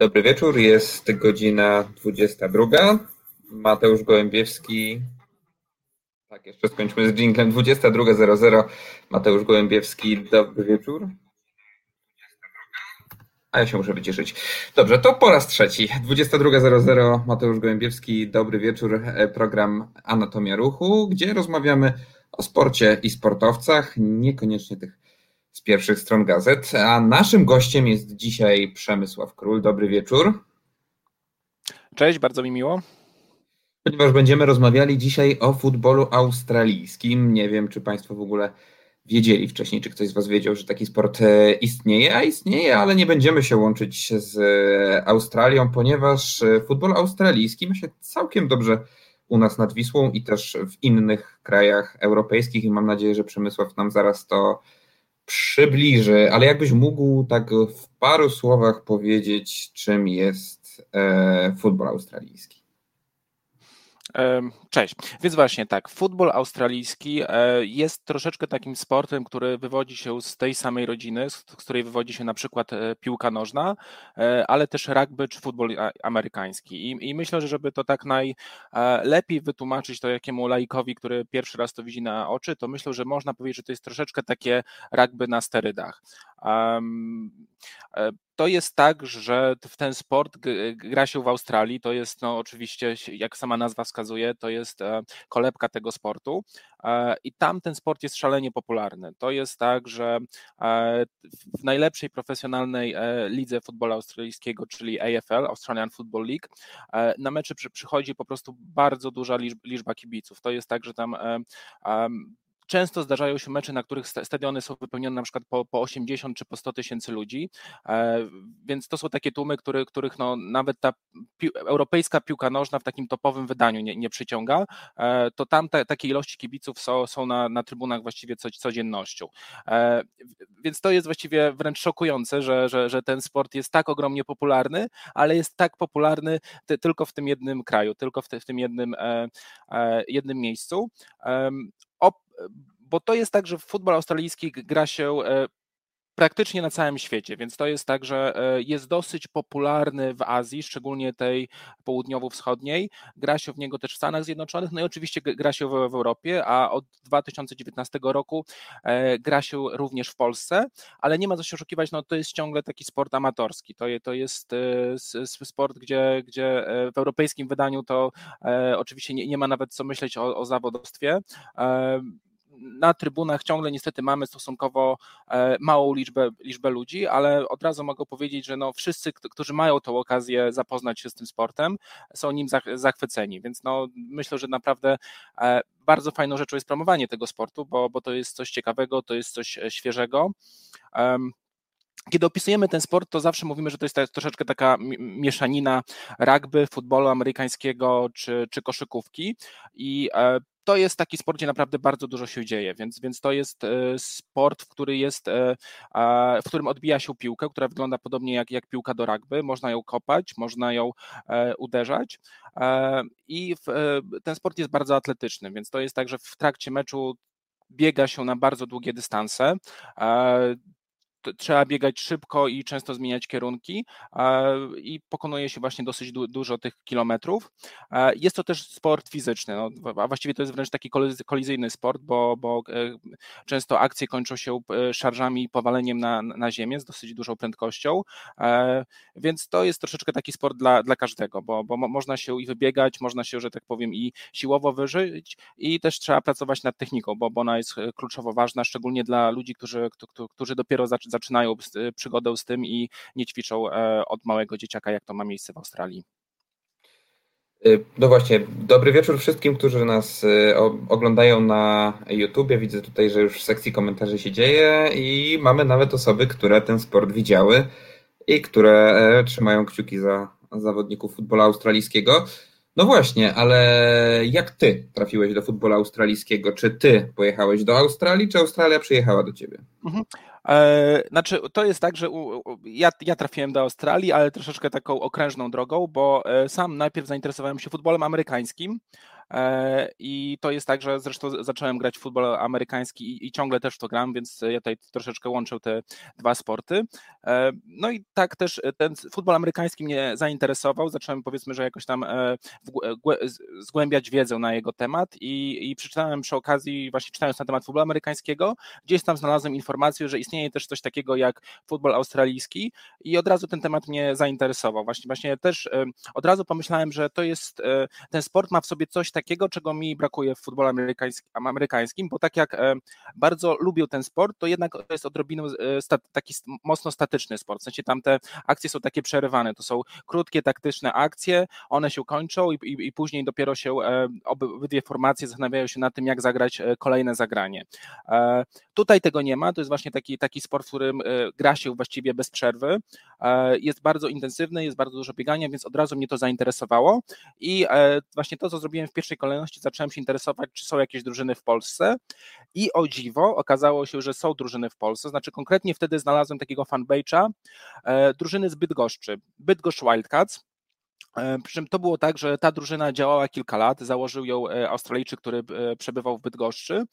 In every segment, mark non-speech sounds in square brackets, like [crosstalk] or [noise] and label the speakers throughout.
Speaker 1: Dobry wieczór, jest godzina 22. Mateusz Gołębiewski. Tak, jeszcze skończmy z dżinglem. 22.00. Mateusz Gołębiewski, dobry wieczór. A ja się muszę wycieszyć. Dobrze, to po raz trzeci. 22.00 Mateusz Gołębiewski, dobry wieczór. Program Anatomia Ruchu, gdzie rozmawiamy o sporcie i sportowcach, niekoniecznie tych z pierwszych stron gazet. A naszym gościem jest dzisiaj Przemysław Król. Dobry wieczór.
Speaker 2: Cześć, bardzo mi miło.
Speaker 1: Ponieważ będziemy rozmawiali dzisiaj o futbolu australijskim. Nie wiem, czy Państwo w ogóle wiedzieli wcześniej, czy ktoś z Was wiedział, że taki sport e, istnieje, a istnieje, ale nie będziemy się łączyć z e, Australią, ponieważ e, futbol australijski ma się całkiem dobrze u nas nad Wisłą i też w innych krajach europejskich i mam nadzieję, że Przemysław nam zaraz to przybliży, ale jakbyś mógł tak w paru słowach powiedzieć, czym jest e, futbol australijski?
Speaker 2: Cześć. Więc właśnie tak, futbol australijski e, jest troszeczkę takim sportem, który wywodzi się z tej samej rodziny, z której wywodzi się na przykład e, piłka nożna, e, ale też rugby czy futbol amerykański. I, I, myślę, że żeby to tak najlepiej wytłumaczyć to jakiemu laikowi, który pierwszy raz to widzi na oczy, to myślę, że można powiedzieć, że to jest troszeczkę takie rugby na sterydach. To jest tak, że w ten sport gra się w Australii. To jest no, oczywiście, jak sama nazwa wskazuje, to jest e, kolebka tego sportu. E, I tam ten sport jest szalenie popularny. To jest tak, że e, w najlepszej profesjonalnej lidze futbolu australijskiego, czyli AFL, Australian Football League, na mecze przychodzi po prostu bardzo duża liczba kibiców. To jest tak, że tam Często zdarzają się mecze, na których stadiony są wypełnione na przykład po, po 80 czy po 100 tysięcy ludzi, e, więc to są takie tłumy, który, których no, nawet ta europejska piłka nożna w takim topowym wydaniu nie, nie przyciąga, e, to tam te, takie ilości kibiców są, są na, na trybunach właściwie co, codziennością. E, więc to jest właściwie wręcz szokujące, że, że, że ten sport jest tak ogromnie popularny, ale jest tak popularny tylko w tym jednym kraju, tylko w, te, w tym jednym, jednym miejscu bo to jest tak, że futbol australijski gra się e, praktycznie na całym świecie, więc to jest tak, że e, jest dosyć popularny w Azji, szczególnie tej południowo-wschodniej. Gra się w niego też w Stanach Zjednoczonych, no i oczywiście gra się w, w Europie, a od 2019 roku e, gra się również w Polsce, ale nie ma co się oszukiwać, no to jest ciągle taki sport amatorski. To, to jest sport, gdzie, gdzie w europejskim wydaniu to oczywiście nie, nie ma nawet co myśleć o, o zawodowstwie na trybunach ciągle niestety mamy stosunkowo e, małą liczbę, liczbę ludzi, ale od razu mogę powiedzieć, że no wszyscy, którzy mają tą okazję zapoznać się z tym sportem, są nim zachwyceni, więc no myślę, że naprawdę e, bardzo fajną rzeczą jest promowanie tego sportu, bo, bo to jest coś ciekawego, to jest coś e, świeżego. Kiedy opisujemy ten sport, to zawsze mówimy, że to jest troszeczkę taka mieszanina rugby, futbolu amerykańskiego czy, czy koszykówki. I to jest taki sport, gdzie naprawdę bardzo dużo się dzieje, więc, więc to jest e, sport, w, który jest, e, w którym odbija się piłkę, która wygląda podobnie jak, jak piłka do rugby. Można ją kopać, można ją e, uderzać i w, ten sport jest bardzo atletyczny, więc to jest tak, że w trakcie meczu biega się na bardzo długie dystanse trzeba biegać szybko i często zmieniać kierunki i pokonuje się właśnie dosyć dużo tych kilometrów. Jest to też sport fizyczny, no, a właściwie to jest wręcz taki kolizyjny sport, bo, bo e, często akcje kończą się e, szarżami i powaleniem na, na ziemię z dosyć dużą prędkością, e, więc to jest troszeczkę taki sport dla, dla każdego, bo, bo można się i wybiegać, można się, że tak powiem, i siłowo wyżyć i też trzeba pracować nad techniką, bo, bo ona jest kluczowo ważna, szczególnie dla ludzi, którzy, którzy dopiero zaczynają zaczynają przygodę z tym i nie ćwiczą e, od małego dzieciaka, jak to ma miejsce w Australii.
Speaker 1: Y, no właśnie, dobry wieczór wszystkim, którzy nas y, oglądają na YouTubie. Widzę tutaj, że już w sekcji komentarzy się dzieje i mamy nawet osoby, które ten sport widziały i które e, trzymają kciuki za zawodników futbola australijskiego. No właśnie, ale jak ty trafiłeś do futbolu australijskiego? Czy ty pojechałeś do Australii, czy Australia przyjechała do ciebie? Mhm.
Speaker 2: E, znaczy, to jest tak, że u, ja, ja trafiłem do Australii, ale troszeczkę taką okrężną drogą, bo e, sam najpierw zainteresowałem się futbolem amerykańskim. E, I to jest tak, że zresztą zacząłem grać w futbol amerykański i, ciągle też to gram, więc ja tutaj troszeczkę łączę te dwa sporty. E, no i tak też ten futbol amerykański mnie zainteresował. Zacząłem powiedzmy, że jakoś tam zgłębiać wiedzę na jego temat i, i przeczytałem przy okazji, właśnie czytając na temat futbolu amerykańskiego, gdzieś tam znalazłem informację, że istnieje też coś takiego jak futbol australijski i od razu ten temat mnie zainteresował. Właśnie, właśnie też od razu pomyślałem, że to jest, e, ten sport ma w sobie coś takiego, czego mi brakuje w futbolu amerykańskim, amerykańskim bo tak jak e, bardzo lubię ten sport, to jednak to jest odrobiną e, taki mocno statyczny sport, w sensie tam te akcje są takie przerywane, to są krótkie, taktyczne akcje, one się kończą i, i, i później dopiero się obydwie formacje zastanawiają się nad tym, jak zagrać kolejne zagranie. Tutaj tego nie ma, to jest właśnie taki, taki sport, w którym gra się właściwie bez przerwy, jest bardzo intensywny, jest bardzo dużo biegania, więc od razu mnie to zainteresowało. I e, właśnie to, co zrobiłem w pierwszej kolejności, zacząłem się interesować, czy są jakieś drużyny w Polsce. I o dziwo okazało się, że są drużyny w Polsce, znaczy konkretnie wtedy znalazłem takiego fanbage'a e, drużyny z Bydgoszczy, Bydgoszcz Wildcats, przy czym to było tak, że ta drużyna działała kilka lat, założył ją Australijczyk, który przebywał w Bydgoszczy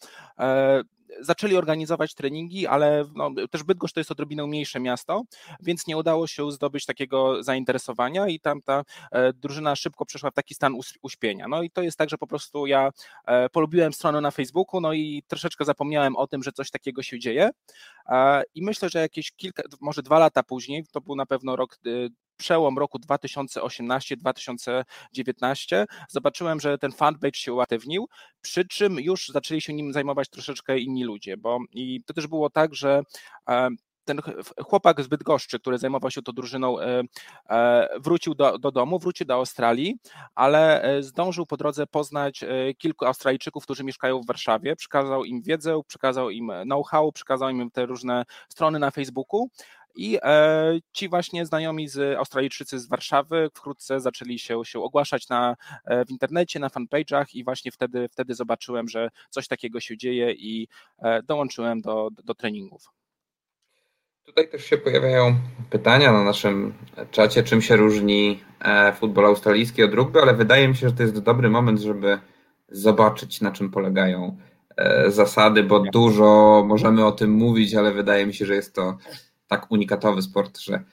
Speaker 2: zaczęli organizować treningi, ale no, też Bydgoszcz to jest odrobinę mniejsze miasto, więc nie udało się zdobyć takiego zainteresowania i tam ta e, drużyna szybko przeszła w taki stan uśpienia. No i to jest tak, że po prostu ja e, polubiłem stronę na Facebooku, no i troszeczkę zapomniałem o tym, że coś takiego się dzieje e, i myślę, że jakieś kilka, może dwa lata później, to był na pewno rok przełom roku 2018-2019 zobaczyłem, że ten fanpage się uaktywnił, przy czym już zaczęli się nim zajmować troszeczkę inni ludzie, bo i to też było tak, że e, ten chłopak z Bydgoszczy, który zajmował się tą drużyną, e, e, wrócił do, do domu, wrócił do Australii, ale zdążył po drodze poznać kilku Australijczyków, którzy mieszkają w Warszawie, przekazał im wiedzę, przekazał im know-how, przekazał im te różne strony na Facebooku i e, ci właśnie znajomi z Australijczycy z Warszawy wkrótce zaczęli się, się ogłaszać na, e, w internecie, na fanpage'ach i właśnie wtedy, wtedy zobaczyłem, że coś takiego się dzieje i e, dołączyłem do, do treningów.
Speaker 1: Tutaj też się pojawiają pytania na naszym czacie, czym się różni futbol australijski od rugby, ale wydaje mi się, że to jest dobry moment, żeby zobaczyć, na czym polegają zasady, bo dużo możemy o tym mówić, ale wydaje mi się, że jest to tak unikatowy sport, że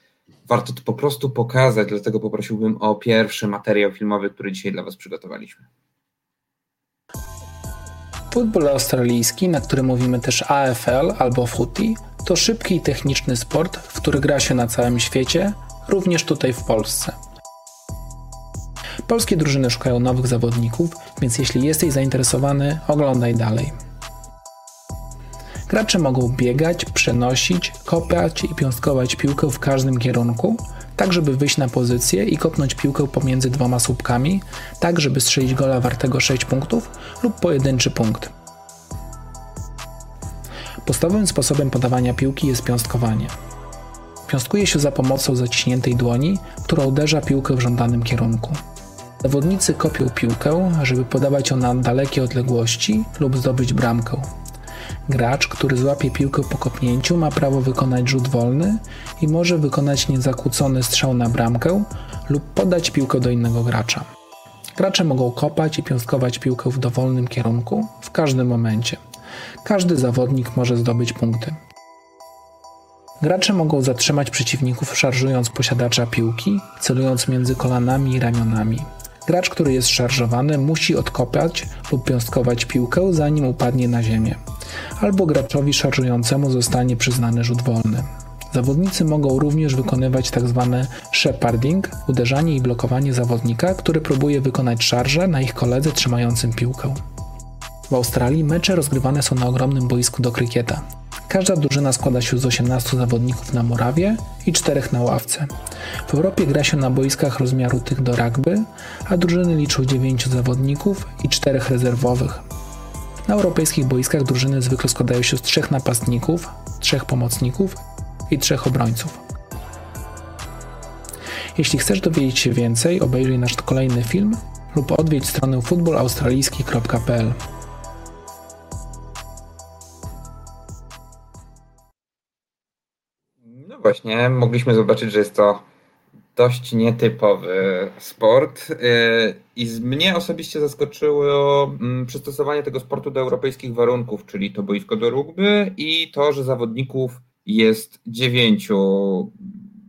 Speaker 1: warto to po prostu pokazać, dlatego poprosiłbym o pierwszy materiał filmowy, który dzisiaj dla Was przygotowaliśmy.
Speaker 3: Futbol australijski, na który mówimy też AFL albo footy, to szybki i techniczny sport, w który gra się na całym świecie, również tutaj w Polsce. Polskie drużyny szukają nowych zawodników, więc jeśli jesteś zainteresowany, oglądaj dalej. Gracze mogą biegać, przenosić, kopać i piąstkować piłkę w każdym kierunku, tak żeby wyjść na pozycję i kopnąć piłkę pomiędzy dwoma słupkami, tak żeby strzelić gola wartego 6 punktów lub pojedynczy punkt. Podstawowym sposobem podawania piłki jest piąstkowanie. Piąstkuje się za pomocą zaciśniętej dłoni, która uderza piłkę w żądanym kierunku. Zawodnicy kopią piłkę, żeby podawać ją na dalekie odległości lub zdobyć bramkę. Gracz, który złapie piłkę po kopnięciu, ma prawo wykonać rzut wolny i może wykonać niezakłócony strzał na bramkę lub podać piłkę do innego gracza. Gracze mogą kopać i piąstkować piłkę w dowolnym kierunku w każdym momencie. Każdy zawodnik może zdobyć punkty. Gracze mogą zatrzymać przeciwników szarżując posiadacza piłki, celując między kolanami i ramionami. Gracz, który jest szarżowany, musi odkopać lub piąstkować piłkę, zanim upadnie na ziemię albo graczowi szarżującemu zostanie przyznany rzut wolny. Zawodnicy mogą również wykonywać tzw. Tak sheparding, uderzanie i blokowanie zawodnika, który próbuje wykonać szarżę na ich koledze trzymającym piłkę. W Australii mecze rozgrywane są na ogromnym boisku do krykieta. Każda drużyna składa się z 18 zawodników na murawie i 4 na ławce. W Europie gra się na boiskach rozmiaru tych do rugby, a drużyny liczą 9 zawodników i 4 rezerwowych. Na europejskich boiskach drużyny zwykle składają się z trzech napastników, trzech pomocników i trzech obrońców. Jeśli chcesz dowiedzieć się więcej, obejrzyj nasz kolejny film lub odwiedź stronę futbolaustralijski.pl.
Speaker 1: No właśnie, mogliśmy zobaczyć, że jest to dość nietypowy sport i mnie osobiście zaskoczyło mm, przystosowanie tego sportu do europejskich warunków, czyli to boisko do rugby i to, że zawodników jest dziewięciu.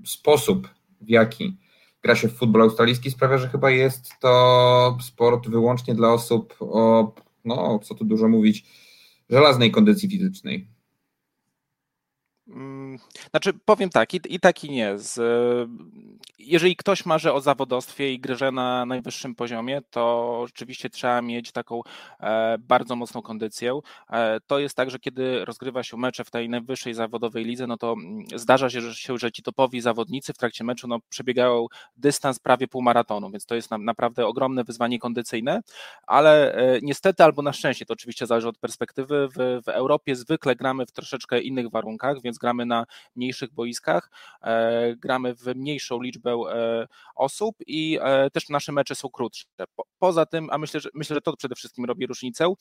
Speaker 1: Sposób, w jaki gra się w futbol australijski sprawia, że chyba jest to sport wyłącznie dla osób o, no co tu dużo mówić, żelaznej kondycji fizycznej.
Speaker 2: Mm, znaczy, powiem tak, i, i tak i nie. Z, jeżeli ktoś marzy o zawodowstwie i grze na najwyższym poziomie, to rzeczywiście trzeba mieć taką e, bardzo mocną kondycję. E, to jest tak, że kiedy rozgrywa się mecze w tej najwyższej zawodowej lidze, no to mm, zdarza się, że, ci topowi zawodnicy w trakcie meczu no, przebiegają dystans prawie półmaratonu, więc to jest na, naprawdę ogromne wyzwanie kondycyjne, ale e, niestety albo na szczęście, to oczywiście zależy od perspektywy, w, w Europie zwykle gramy w troszeczkę innych warunkach, więc gramy na mniejszych boiskach, gramy w mniejszą liczbę e, osób i e, też nasze mecze są krótsze. Poza tym, a myślę, że myślę, że to przede wszystkim robi różnicę,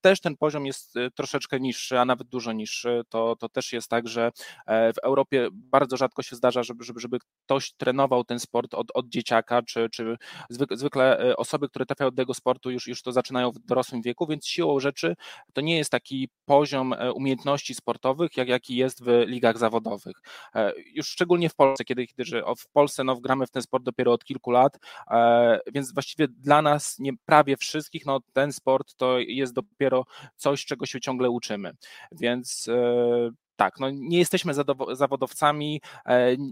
Speaker 2: też ten poziom jest troszeczkę niższy, a nawet dużo niższy. To, to też jest tak, że w Europie bardzo rzadko się zdarza, żeby, żeby, żeby ktoś trenował ten sport od, od dzieciaka, czy, czy zwykle, osoby, które trafiają do tego sportu już, już to zaczynają w dorosłym wieku, więc siłą rzeczy to nie jest taki poziom umiejętności sportowych, jak jaki jest w ligach zawodowych. E, już szczególnie w Polsce, kiedy, kiedy że w Polsce no, gramy w ten sport dopiero od kilku lat, e, więc właściwie dla nas, nie prawie wszystkich, no, ten sport to jest dopiero coś, czego się ciągle uczymy. Więc e, tak, no nie jesteśmy zawodowcami,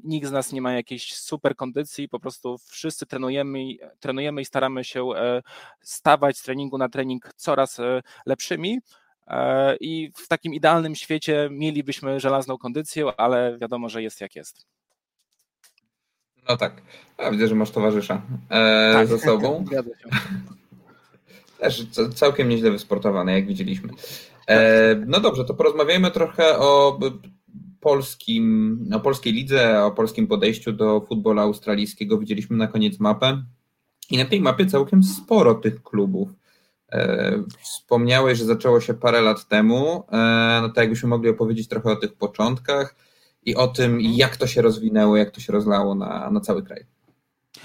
Speaker 2: nikt z nas nie ma jakiejś super kondycji, po prostu wszyscy trenujemy, trenujemy i staramy się stawać z treningu na trening coraz lepszymi. E, I w takim idealnym świecie mielibyśmy żelazną kondycję, ale wiadomo, że jest jak jest.
Speaker 1: No tak. Ja widzę, że masz towarzysza e, tak, ze sobą. [laughs] Też całkiem nieźle wysportowany, jak widzieliśmy. E, no dobrze, to porozmawiajmy trochę o polskim, o polskiej lidze, o polskim podejściu do futbolu australijskiego. Widzieliśmy na koniec mapę i na tej mapie całkiem sporo tych klubów. E, wspomniałeś, że zaczęło się parę lat temu. E, no to jakbyśmy mogli opowiedzieć trochę o tych początkach i o tym, mhm. jak to się rozwinęło, jak to się rozlało na, na cały kraj.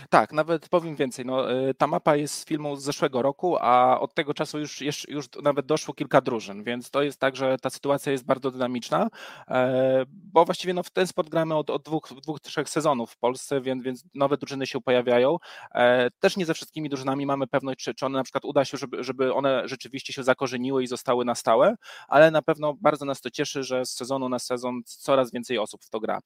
Speaker 2: Tak, nawet powiem więcej. No, y, ta mapa jest z filmu z zeszłego roku, a od tego czasu już, już, już nawet doszło kilka drużyn, więc to jest tak, że ta sytuacja jest bardzo dynamiczna, e, bo właściwie no, w ten sport gramy od, od dwóch, dwóch, trzech sezonów w Polsce, więc, więc nowe drużyny się pojawiają. E, też nie ze wszystkimi drużynami mamy pewność, czy, czy one na przykład uda się, żeby, żeby one rzeczywiście się zakorzeniły i zostały na stałe, ale na pewno bardzo nas to cieszy, że z sezonu na sezon coraz więcej osób w to gra.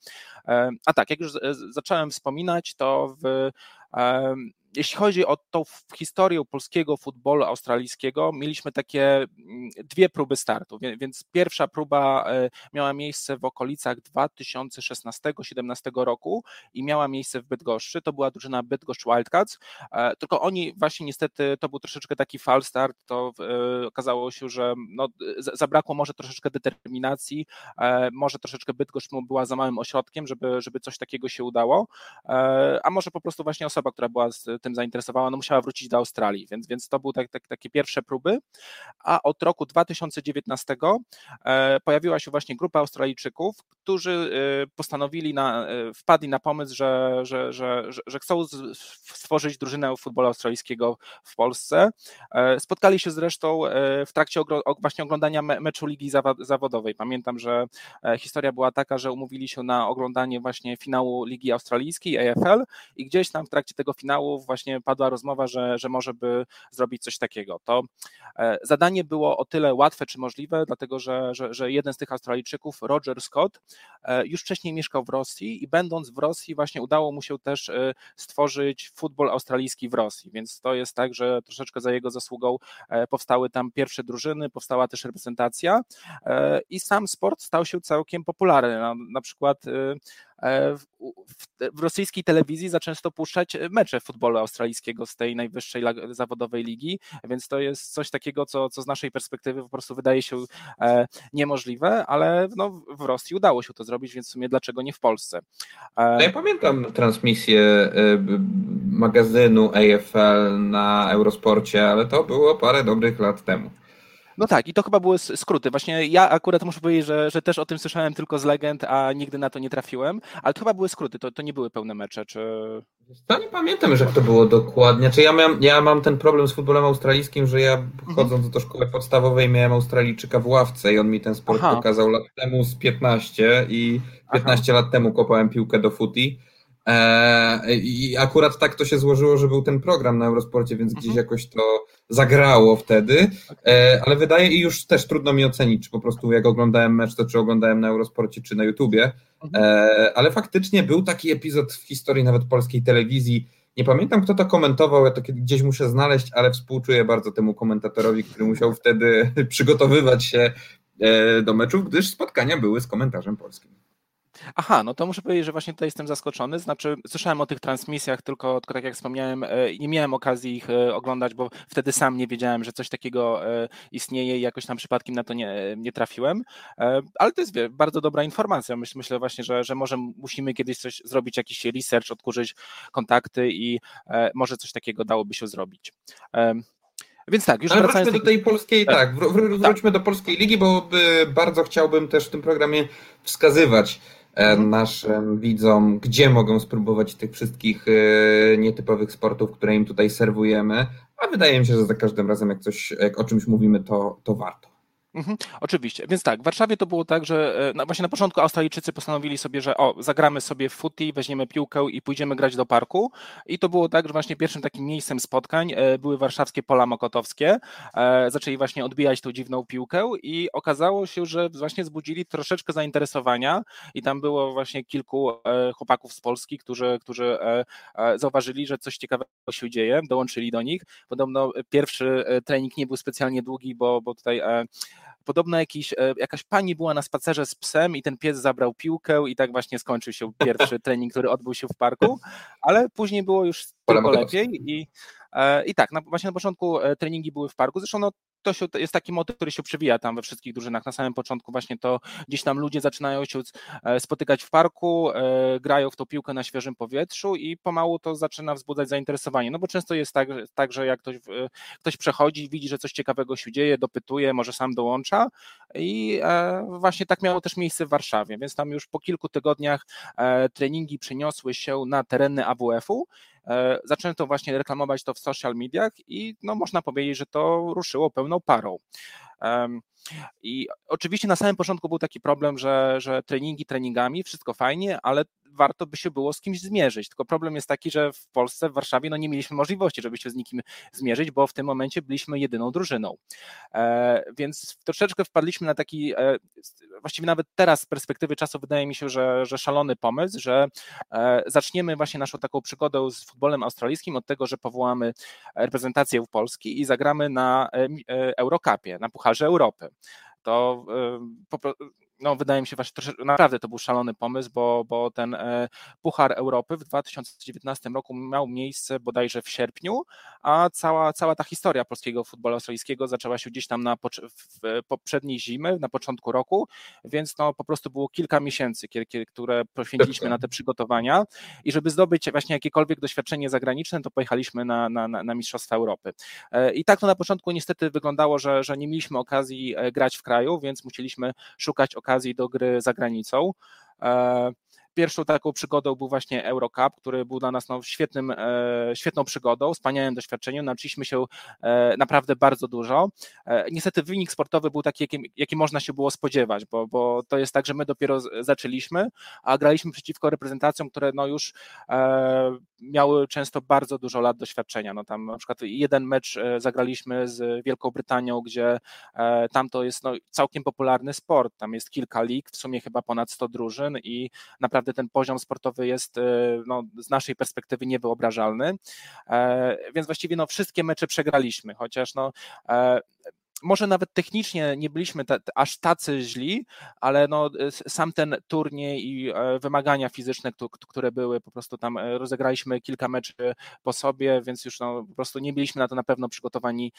Speaker 2: E, a tak, jak już zacząłem wspominać, to w Um, jeśli chodzi o tą historię polskiego futbolu australijskiego, mieliśmy takie mm, dwie próby startu, więc pierwsza próba e, miała miejsce w okolicach 2016-17 roku i miała miejsce w Bydgoszczy, to była drużyna Bydgoszcz Wildcats, e, tylko oni właśnie niestety, to był troszeczkę taki fal start, to e, okazało się, że no, zabrakło może troszeczkę determinacji, może troszeczkę Bydgoszcz była za małym ośrodkiem, żeby, żeby coś takiego się udało, a może po prostu właśnie osoba, która była z tym zainteresowała, no musiała wrócić do Australii, więc, więc to były tak, tak, takie pierwsze próby, a od roku 2019 e, pojawiła się właśnie grupa Australijczyków, którzy e, postanowili, na, e, wpadli na pomysł, że, że, że, że chcą stworzyć drużynę futbolu australijskiego w Polsce. Spotkali się zresztą w trakcie właśnie oglądania meczu Ligi Zawodowej. Pamiętam, że historia była taka, że umówili się na oglądanie właśnie finału Ligi Australijskiej, AFL i gdzieś tam w trakcie tego finału właśnie padła rozmowa, że, że może by zrobić coś takiego. To e, zadanie było o tyle łatwe czy możliwe, dlatego że, że, że jeden z tych Australijczyków, Roger Scott, e, już wcześniej mieszkał w Rosji i będąc w Rosji właśnie udało mu się też e, stworzyć futbol australijski w Rosji, więc to jest tak, że troszeczkę za jego zasługą powstały tam pierwsze drużyny, powstała też reprezentacja i sam sport stał się całkiem popularny. Na, na przykład w, w, rosyjskiej telewizji zaczęto puszczać mecze futbolu australijskiego z tej najwyższej zawodowej ligi, więc to jest coś takiego, co, co z naszej perspektywy po prostu wydaje się e, niemożliwe, ale no, w Rosji udało się to zrobić, więc w sumie dlaczego nie w Polsce?
Speaker 1: E, no ja pamiętam transmisję magazynu AFL na Eurosporcie, ale to było parę dobrych lat temu.
Speaker 2: No tak, i to chyba były skróty. Właśnie ja akurat muszę powiedzieć, że, że też o tym słyszałem tylko z legend, a nigdy na to nie trafiłem, ale to chyba były skróty, to, to nie były pełne mecze, czy...
Speaker 1: To nie pamiętam, że to było dokładnie. Czy ja, miałem, ja mam ten problem z futbolem australijskim, że ja mhm. chodząc do szkoły podstawowej miałem Australijczyka w ławce i on mi ten sport Aha. pokazał lat temu z 15 i 15 Aha. lat temu kopałem piłkę do E, I akurat tak to się złożyło, że był ten program na Eurosporcie, więc gdzieś mhm. jakoś to zagrało wtedy, e, ale wydaje i już też trudno mi ocenić, czy po prostu jak oglądałem mecz, to czy oglądałem na Eurosporcie, czy na YouTubie, mhm. e, ale faktycznie był taki epizod w historii nawet polskiej telewizji, nie pamiętam kto to komentował, ja to gdzieś muszę znaleźć, ale współczuję bardzo temu komentatorowi, który musiał wtedy [laughs] przygotowywać się do meczów, gdyż spotkania były z komentarzem polskim.
Speaker 2: Aha, no to muszę powiedzieć, że właśnie tutaj jestem zaskoczony. Znaczy, słyszałem o tych transmisjach, tylko, tylko tak jak wspomniałem, e, nie miałem okazji ich e, oglądać, bo wtedy sam nie wiedziałem, że coś takiego e, istnieje i jakoś tam przypadkiem na to nie, nie trafiłem. Ale to jest wie, bardzo dobra informacja. Myślę, myślę właśnie, że, że może musimy kiedyś coś zrobić, jakiś research, odkurzyć kontakty i może coś takiego dałoby się zrobić. Więc tak, już
Speaker 1: Ale wracając do tej polskiej, tak, tak wr wróćmy tak. do polskiej ligi, bo bardzo chciałbym też w tym programie wskazywać. Naszym widzom, gdzie mogą spróbować tych wszystkich e, nietypowych sportów, które im tutaj serwujemy. A wydaje mi się, że za każdym razem, jak coś, jak o czymś mówimy, to, to warto.
Speaker 2: Mhm, oczywiście, więc tak, w Warszawie to było tak, że no właśnie na początku Australijczycy postanowili sobie, że o, zagramy sobie w footy, weźmiemy piłkę i pójdziemy grać do parku. I to było tak, że właśnie pierwszym takim miejscem spotkań e, były warszawskie pola mokotowskie, e, zaczęli właśnie odbijać tą dziwną piłkę i okazało się, że właśnie zbudzili troszeczkę zainteresowania. I tam było właśnie kilku chłopaków z Polski, którzy, którzy zauważyli, że coś ciekawego się dzieje, dołączyli do nich. Podobno pierwszy trening nie był specjalnie długi, bo, bo tutaj Podobno jakiś, e, jakaś pani była na spacerze z psem i ten pies zabrał piłkę i tak właśnie skończył się pierwszy [laughs] trening, który odbył się w parku, ale później było już tylko lepiej i, e, i tak, na, właśnie na początku e, treningi były w parku, zresztą no, to, się, jest taki motyw, który się przewija tam we wszystkich drużynach. Na samym początku właśnie to gdzieś tam ludzie zaczynają się e, spotykać w parku, e, grają w tą piłkę na świeżym powietrzu i pomału to zaczyna wzbudzać zainteresowanie. No bo często jest tak, tak że jak ktoś, ktoś przechodzi, widzi, że coś ciekawego się dzieje, dopytuje, może sam dołącza i e, właśnie tak miało też miejsce w Warszawie, więc tam już po kilku tygodniach treningi przeniosły się na tereny AWF-u zaczęto właśnie reklamować to w social mediach i no, można powiedzieć, że to ruszyło pełną parą. I oczywiście na samym początku był taki problem, że, że treningi treningami, wszystko fajnie, ale warto by się było z kimś zmierzyć. Tylko problem jest taki, że w Polsce, w Warszawie, no nie mieliśmy możliwości, żeby się z nikim zmierzyć, bo w tym momencie byliśmy jedyną drużyną. E, więc troszeczkę wpadliśmy na taki, e, właściwie nawet teraz z perspektywy czasu wydaje mi się, że, że szalony pomysł, że e, zaczniemy właśnie naszą taką przygodę z futbolem australijskim od tego, że powołamy reprezentację w Polski i zagramy na Eurocupie, na Pucharze Europy to no, wydaje mi się właśnie naprawdę to był szalony pomysł, bo, bo ten e, Puchar Europy w 2019 roku miał miejsce bodajże w sierpniu, a cała, cała ta historia polskiego futbolu australijskiego zaczęła się gdzieś tam na w poprzedniej zimy, na początku roku, więc no po prostu było kilka miesięcy, które poświęciliśmy na te przygotowania i żeby zdobyć właśnie jakiekolwiek doświadczenie zagraniczne, to pojechaliśmy na, na, na Mistrzostwa Europy. E, I tak to na początku niestety wyglądało, że, że nie mieliśmy okazji e, grać w kraju, więc musieliśmy szukać okazji okazji do gry za granicą. Pierwszą taką przygodą był właśnie Eurocup, który był dla nas no, świetnym, e, świetną przygodą, wspaniałym doświadczeniem. Nauczyliśmy się e, naprawdę bardzo dużo. E, niestety wynik sportowy był taki, jaki, jaki można się było spodziewać, bo, bo to jest tak, że my dopiero zaczęliśmy, a graliśmy przeciwko reprezentacjom, które no, już miały często bardzo dużo lat doświadczenia. No, tam na przykład jeden mecz zagraliśmy z Wielką Brytanią, gdzie tam to jest no, całkiem popularny sport. Tam jest kilka lig, w sumie chyba ponad 100 drużyn i naprawdę naprawdę ten poziom sportowy jest e, no, z naszej perspektywy niewyobrażalny. E, więc właściwie no, wszystkie mecze przegraliśmy, chociaż no, e, może nawet technicznie nie byliśmy aż tacy źli, ale no, sam ten turniej i wymagania fizyczne, które były, po prostu tam rozegraliśmy kilka meczy po sobie, więc już no, po prostu nie byliśmy na to na pewno przygotowani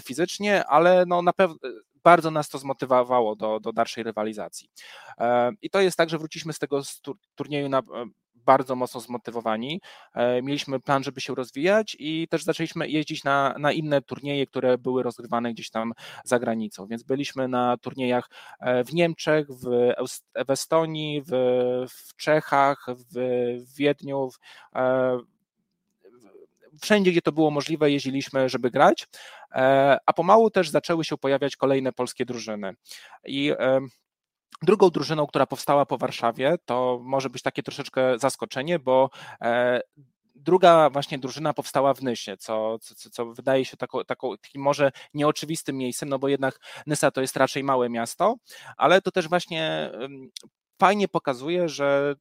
Speaker 2: fizycznie, ale no, na pewno bardzo nas to zmotywowało do, do dalszej rywalizacji. E, I to jest tak, że wróciliśmy z tego turnieju na e, bardzo mocno zmotywowani. Mieliśmy plan, żeby się rozwijać i też zaczęliśmy jeździć na, na inne turnieje, które były rozgrywane gdzieś tam za granicą. Więc byliśmy na turniejach w Niemczech, w, w Estonii, w, w Czechach, w Wiedniu, w, wszędzie, gdzie to było możliwe, jeździliśmy, żeby grać, e, a pomału też zaczęły się pojawiać kolejne polskie drużyny. I e, Drugą drużyną, która powstała po Warszawie, to może być takie troszeczkę zaskoczenie, bo e, druga właśnie drużyna powstała w Nysie, co, co, co wydaje się taką, taką, takim może nieoczywistym miejscem, no bo jednak Nysa to jest raczej małe miasto, ale to też właśnie fajnie pokazuje, że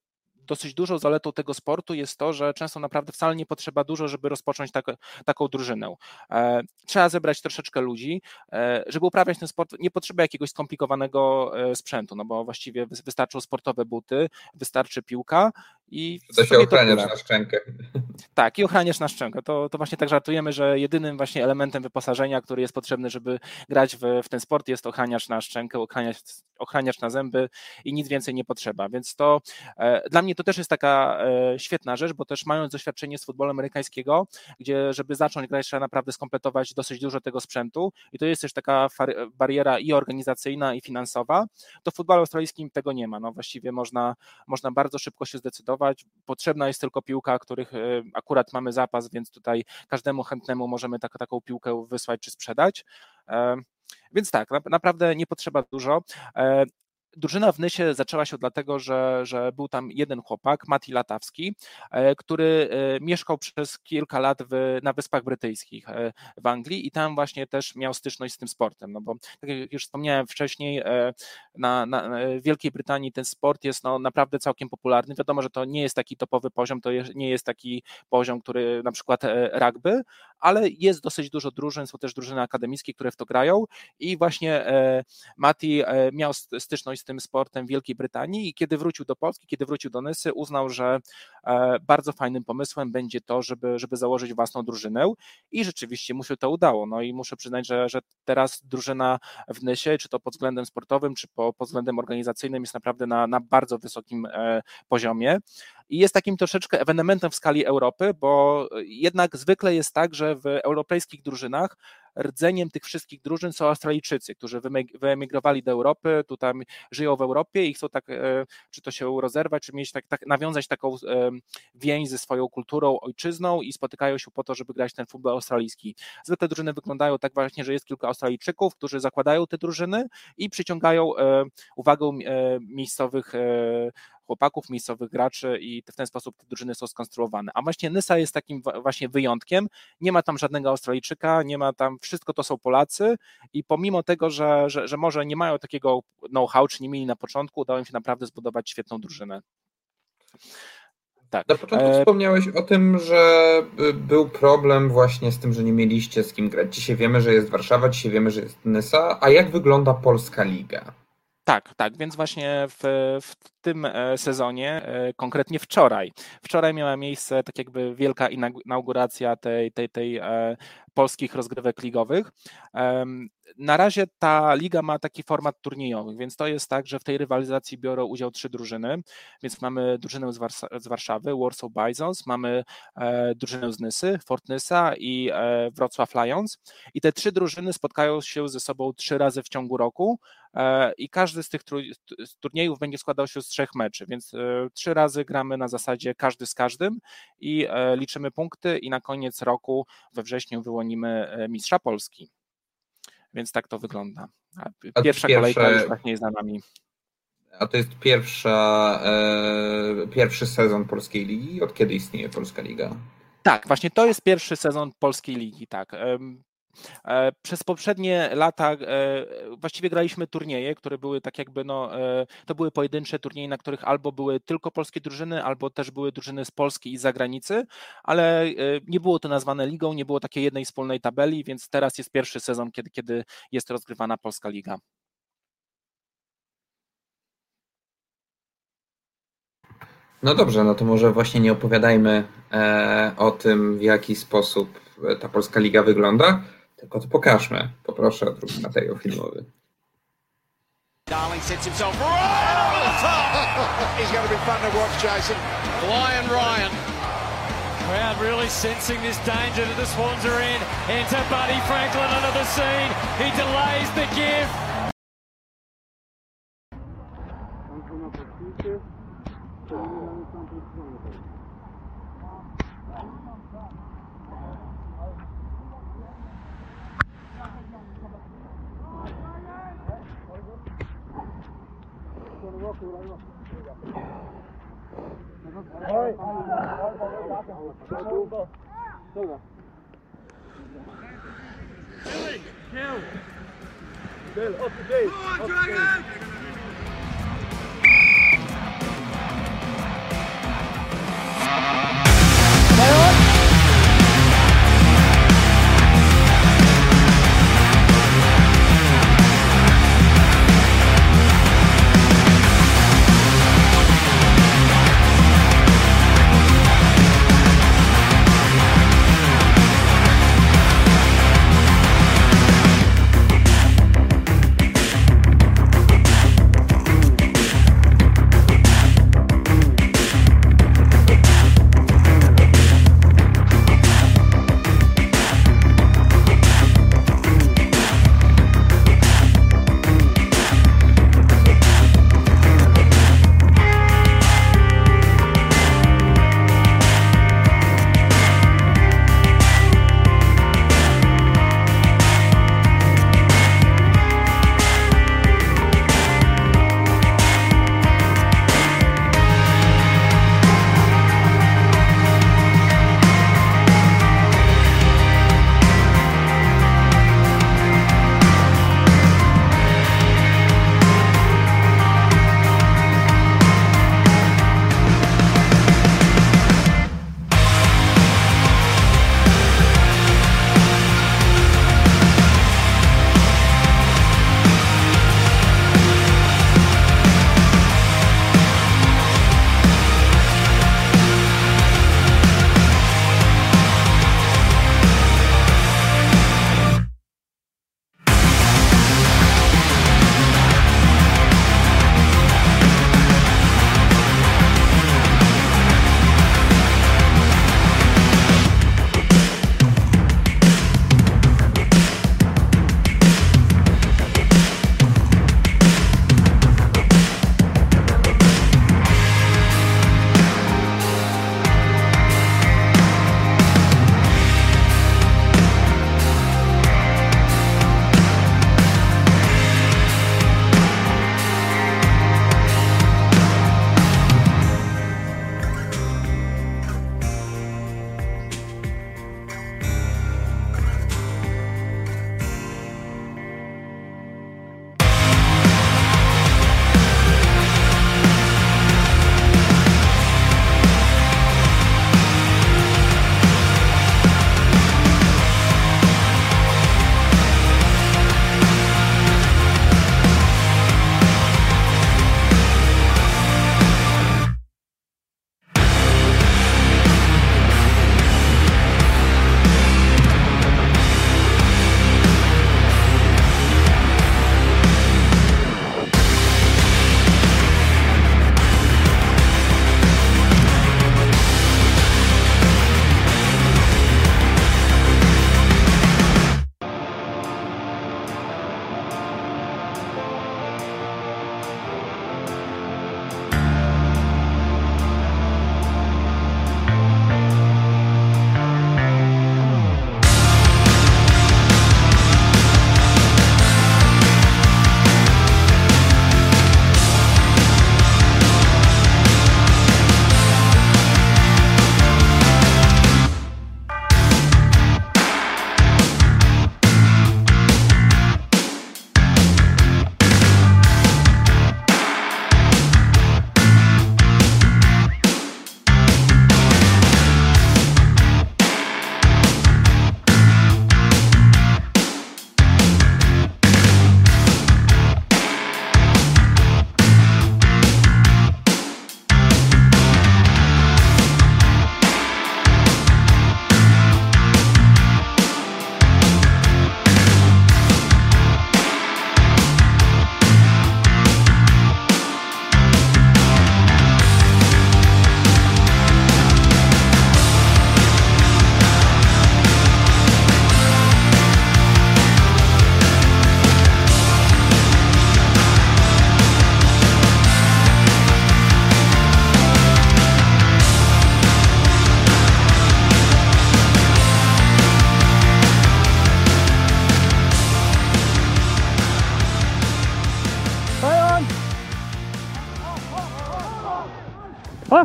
Speaker 2: dosyć dużą zaletą tego sportu jest to, że często naprawdę wcale nie potrzeba dużo, żeby rozpocząć tak, taką drużynę. E, trzeba zebrać troszeczkę ludzi. E, żeby uprawiać ten sport, nie potrzeba jakiegoś skomplikowanego e, sprzętu, no bo właściwie wystarczą sportowe buty, wystarczy piłka i
Speaker 1: to się ochraniasz na szczękę.
Speaker 2: Tak, i ochraniasz na szczękę. To, to właśnie tak żartujemy, że jedynym właśnie elementem wyposażenia, który jest potrzebny, żeby grać w, w ten sport jest ochraniacz na szczękę, ochraniacz, ochraniacz na zęby i nic więcej nie potrzeba. Więc to e, dla mnie to też jest taka e, świetna rzecz, bo też mając doświadczenie z futbolu amerykańskiego, gdzie żeby zacząć grać trzeba naprawdę skompletować dosyć dużo tego sprzętu i to jest też taka bariera i organizacyjna i finansowa, to w futbolu australijskim tego nie ma. No właściwie można, można bardzo szybko się zdecydować Potrzebna jest tylko piłka, których e, akurat mamy zapas, więc tutaj każdemu chętnemu możemy tak, taką piłkę wysłać czy sprzedać. E, więc tak, naprawdę nie potrzeba dużo. Drużyna w Nysie zaczęła się dlatego, że, że był tam jeden chłopak, Mati Latawski, e, który e, mieszkał przez kilka lat w, na Wyspach Brytyjskich e, w Anglii i tam właśnie też miał styczność z tym sportem, no bo tak jak już wspomniałem wcześniej, na, na Wielkiej Brytanii ten sport jest no, naprawdę całkiem popularny. Wiadomo, że to nie jest taki topowy poziom, to nie jest taki poziom, który na przykład rugby, ale jest dosyć dużo drużyn, są też drużyny akademickie, które w to grają i właśnie Mati miał styczność z tym sportem w Wielkiej Brytanii i kiedy wrócił do Polski, kiedy wrócił do Nysy, uznał, że e, bardzo fajnym pomysłem będzie to, żeby, żeby założyć własną drużynę i rzeczywiście mu się to udało. No i muszę przyznać, że, że teraz drużyna w Nysie, czy to pod względem sportowym, czy po, pod względem organizacyjnym jest naprawdę na, na bardzo wysokim e, poziomie i jest takim troszeczkę ewenementem w skali Europy, bo jednak zwykle jest tak, że w europejskich drużynach rdzeniem tych wszystkich drużyn są Australijczycy, którzy wyemigrowali do Europy, tutaj żyją w Europie i chcą tak, e, czy to się rozerwać, czy mieć tak, tak nawiązać taką e, więź ze swoją kulturą, ojczyzną i spotykają się po to, żeby grać ten futbol australijski. Zwykle drużyny wyglądają tak właśnie, że jest kilka Australijczyków, którzy zakładają te drużyny i przyciągają e, uwagę miejscowych chłopaków, miejscowych graczy i w ten sposób te drużyny są skonstruowane. A właśnie Nysa jest takim właśnie wyjątkiem. Nie ma tam żadnego Australijczyka, nie ma tam, wszystko to są Polacy i pomimo tego, że, że, że może nie mają takiego know-how, czy nie mieli na początku, udało im się naprawdę zbudować świetną drużynę.
Speaker 1: Tak. Na początku e... wspomniałeś o tym, że y, był problem właśnie z tym, że nie mieliście z kim grać. Dzisiaj wiemy, że jest Warszawa, dzisiaj wiemy, że jest Nysa. A jak wygląda Polska Liga?
Speaker 2: Tak, tak, więc właśnie w, w tym e, sezonie, e, konkretnie wczoraj, wczoraj miała miejsce tak jakby wielka inauguracja tej, tej, tej e, polskich rozgrywek ligowych. Na razie ta liga ma taki format turniejowy, więc to jest tak, że w tej rywalizacji biorą udział trzy drużyny, więc mamy drużynę z, z Warszawy, Warsaw Bisons, mamy drużynę z Nysy, Fort Nysa i Wrocław Lions i te trzy drużyny spotkają się ze sobą trzy razy w ciągu roku i każdy z tych turniejów będzie składał się z trzech meczy, więc trzy razy gramy na zasadzie każdy z każdym i liczymy punkty i na koniec roku we wrześniu wyłonimy E, mistrza Polski. Więc tak to wygląda. Pierwsza pierwsze... kolejka już właśnie jest za nami.
Speaker 1: A to jest pierwsza, e, pierwszy sezon Polskiej Ligi? Od kiedy istnieje Polska Liga?
Speaker 2: Tak, właśnie to jest pierwszy sezon Polskiej Ligi, tak. E, przez poprzednie lata e, właściwie graliśmy turnieje, które były tak jakby, no, e, to były pojedyncze turnieje, na których albo były tylko polskie drużyny, albo też były drużyny z Polski i z zagranicy, ale nie było to nazwane ligą, nie było takiej jednej wspólnej tabeli, więc teraz jest pierwszy sezon, kiedy, kiedy jest rozgrywana Polska Liga.
Speaker 1: No dobrze, no to może właśnie nie opowiadajmy e, o tym, w jaki sposób ta Polska Liga wygląda, tylko to pokażmy. Poproszę o drugi materiał filmowy. Darling sets himself right [laughs] He's going to be fun to watch, Jason.
Speaker 4: Lion Ryan. Crowd really sensing this danger that the Swans are in. Enter Buddy Franklin under the scene. He delays the gift. I'm from. Come on, Dragon!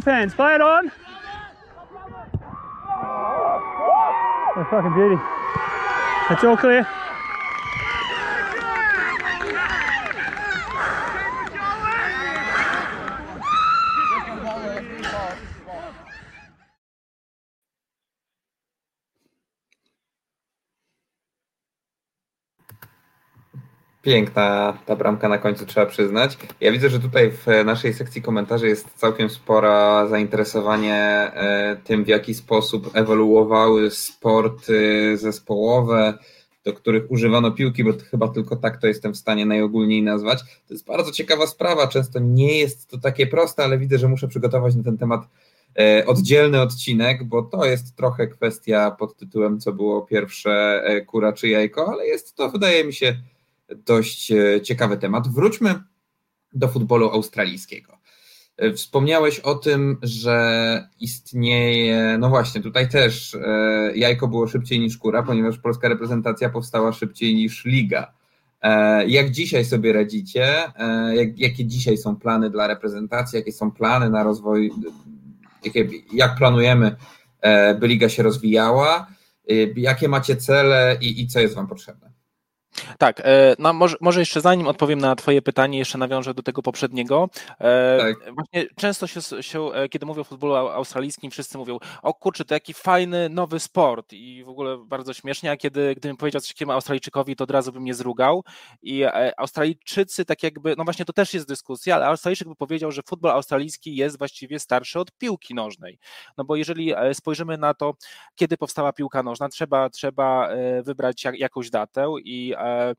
Speaker 5: Offhands, play it on. Oh, fucking beauty. That's all clear.
Speaker 1: Piękna ta bramka na końcu, trzeba przyznać. Ja widzę, że tutaj w naszej sekcji komentarzy jest całkiem spora zainteresowanie e, tym, w jaki sposób ewoluowały sporty zespołowe, do których używano piłki, bo chyba tylko tak to jestem w stanie najogólniej nazwać. To jest bardzo ciekawa sprawa. Często nie jest to takie proste, ale widzę, że muszę przygotować na ten temat e, oddzielny odcinek, bo to jest trochę kwestia pod tytułem, co było pierwsze, e, kura czy jajko, ale jest to, wydaje mi się, dość e, ciekawy temat. Wróćmy do futbolu australijskiego. E, wspomniałeś o tym, że istnieje, no właśnie, tutaj też e, jajko było szybciej niż kura, ponieważ polska reprezentacja powstała szybciej niż liga. Jak dzisiaj sobie radzicie? Jak, jakie dzisiaj są plany dla reprezentacji? Jakie są plany na rozwój? Jakie, jak planujemy, by liga się rozwijała? Jakie macie cele i, i co jest Wam potrzebne?
Speaker 2: Tak, e, no może, może, jeszcze zanim odpowiem na Twoje pytanie, jeszcze nawiążę do tego poprzedniego. E, tak. Właśnie często się, się, e, kiedy mówię o futbolu australijskim, wszyscy mówią, o kurczę, to jaki fajny nowy sport i w ogóle bardzo śmiesznie, a kiedy gdybym powiedział coś takiemu Australijczykowi, to od razu bym mnie zrugał i Australijczycy tak jakby, no właśnie to też jest dyskusja, ale Australijczyk by powiedział, że futbol australijski jest właściwie starszy od piłki nożnej, no bo jeżeli spojrzymy na to, kiedy powstała piłka nożna, trzeba, trzeba wybrać jakąś datę i uh,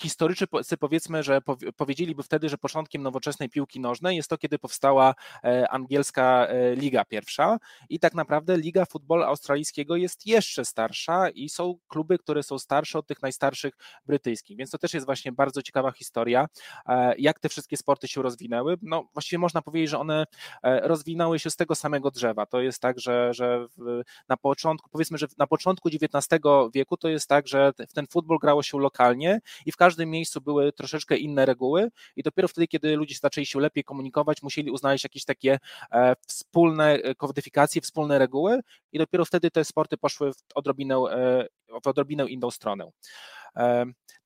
Speaker 2: historycy powiedzmy, że powiedzieliby wtedy, że początkiem nowoczesnej piłki nożnej jest to, kiedy powstała e, angielska e, Liga Pierwsza i tak naprawdę Liga Futbolu Australijskiego jest jeszcze starsza i są kluby, które są starsze od tych najstarszych brytyjskich, więc to też jest właśnie bardzo ciekawa historia, e, jak te wszystkie sporty się rozwinęły. No właściwie można powiedzieć, że one rozwinęły się z tego samego drzewa. To jest tak, że, że na początku, powiedzmy, że na początku XIX wieku to jest tak, że w ten futbol grało się lokalnie i w każdym miejscu były troszeczkę inne reguły i dopiero wtedy, kiedy ludzie zaczęli się lepiej komunikować, musieli uznaleźć jakieś takie e, wspólne e, kodyfikacje, wspólne reguły i dopiero wtedy te sporty poszły w odrobinę, e, w odrobinę inną stronę.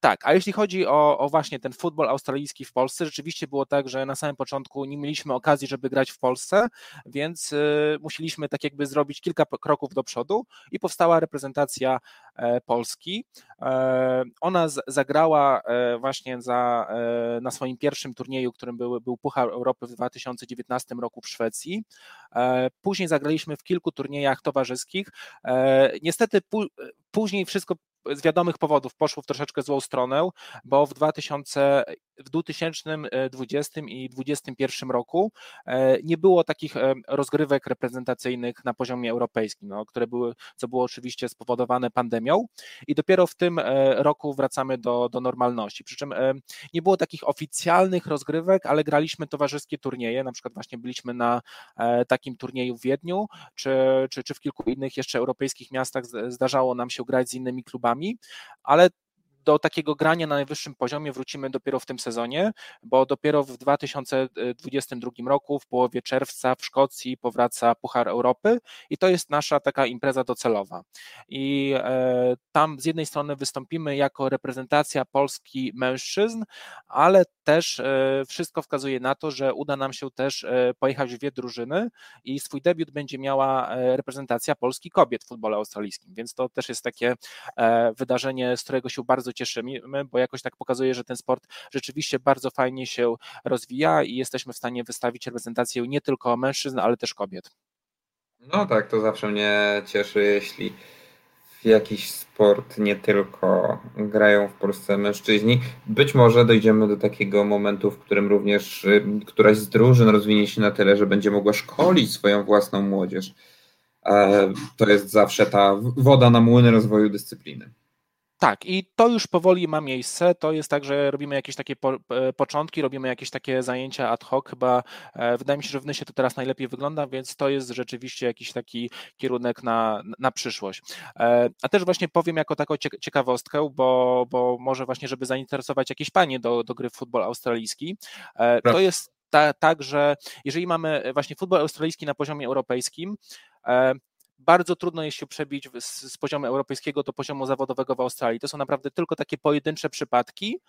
Speaker 2: Tak, a jeśli chodzi o, o, właśnie ten futbol australijski w Polsce, rzeczywiście było tak, że na samym początku nie mieliśmy okazji, żeby grać w Polsce, więc y, musieliśmy tak jakby zrobić kilka kroków do przodu i powstała reprezentacja e, Polski. E, ona zagrała e, właśnie za, na swoim pierwszym turnieju, którym był, był Puchar Europy w 2019 roku w Szwecji. Później zagraliśmy w kilku turniejach towarzyskich. Niestety później wszystko z wiadomych powodów poszło w troszeczkę złą stronę, bo w 2000, w 2020 i 2021 roku e, nie było takich e, rozgrywek reprezentacyjnych na poziomie europejskim, no, które były, co było oczywiście spowodowane pandemią. I dopiero w tym e, roku wracamy do, do normalności. Przy czym nie było takich oficjalnych rozgrywek, ale graliśmy towarzyskie turnieje, na przykład właśnie byliśmy na takim turnieju w Wiedniu, czy, czy, czy w kilku innych jeszcze europejskich miastach. Zdarzało nam się grać z innymi klubami, ale do takiego grania na najwyższym poziomie wrócimy dopiero w tym sezonie, bo dopiero w 2022 roku, w połowie czerwca w Szkocji powraca Puchar Europy i to jest nasza taka impreza docelowa. I e, tam z jednej strony wystąpimy jako reprezentacja Polski mężczyzn, ale też e, wszystko wskazuje na to, że uda nam się też e, pojechać w dwie drużyny i swój debiut będzie miała reprezentacja Polski kobiet w futbole australijskim, więc to też jest takie wydarzenie, z którego się bardzo cieszymy, bo jakoś tak pokazuje, że ten sport rzeczywiście bardzo fajnie się rozwija i jesteśmy w stanie wystawić reprezentację nie tylko mężczyzn, ale też kobiet.
Speaker 1: No tak, to zawsze mnie cieszy, jeśli w jakiś sport nie tylko grają w Polsce mężczyźni. Być może dojdziemy do takiego momentu, w którym również y, któraś z drużyn rozwinie się na tyle, że będzie mogła szkolić swoją własną młodzież. E, to jest zawsze ta woda na młyny rozwoju dyscypliny.
Speaker 2: Tak, i to już powoli ma miejsce. To jest tak, że robimy jakieś takie po, e, początki, robimy jakieś takie zajęcia ad hoc. Chyba e, wydaje mi się, że w Nysie to teraz najlepiej wygląda, więc to jest rzeczywiście jakiś taki kierunek na, na przyszłość. E, a też właśnie powiem jako taką ciekawostkę, bo, bo może właśnie, żeby zainteresować jakieś panie do, do gry w futbol australijski. To jest tak, że jeżeli mamy właśnie futbol australijski na poziomie europejskim, bardzo trudno jest się przebić z, z poziomu europejskiego do poziomu zawodowego w Australii. To są naprawdę tylko takie pojedyncze przypadki,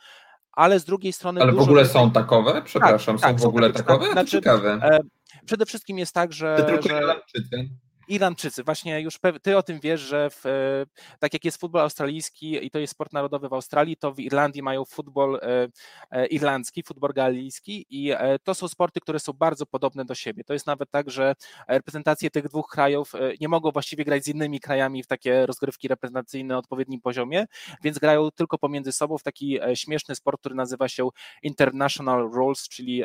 Speaker 2: ale z drugiej strony.
Speaker 1: Ale w ogóle są takowe? Przepraszam, tak, są tak, w ogóle takie, takowe? Znaczy, ciekawe. E,
Speaker 2: przede wszystkim jest tak, że.
Speaker 1: To tylko
Speaker 2: że...
Speaker 1: Irlandczycy,
Speaker 2: właśnie już ty o tym wiesz, że w, e, tak jak jest futbol australijski i to jest sport narodowy w Australii, to w Irlandii mają futbol e, e, irlandzki, futbol galijski i to są sporty, które są bardzo podobne do siebie. To jest nawet tak, że reprezentacje tych dwóch krajów nie mogą właściwie grać z innymi krajami w takie rozgrywki reprezentacyjne na odpowiednim poziomie, więc grają tylko pomiędzy sobą w taki śmieszny sport, który nazywa się International Rules, czyli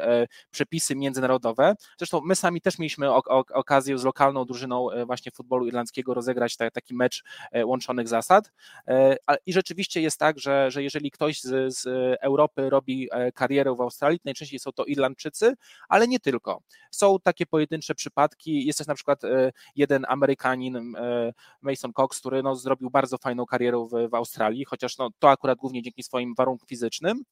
Speaker 2: przepisy międzynarodowe. Zresztą my sami też mieliśmy okazję z lokalną drużyną właśnie futbolu irlandzkiego rozegrać taki mecz e, łączonych zasad. E, I rzeczywiście jest tak, że, że jeżeli ktoś z, z Europy robi karierę w Australii, najczęściej są to Irlandczycy, ale nie tylko. Są takie pojedyncze przypadki. Jest też na przykład jeden Amerykanin, Mason Cox, który no, zrobił bardzo fajną karierę w, w Australii, chociaż no, to akurat głównie dzięki swoim warunkom fizycznym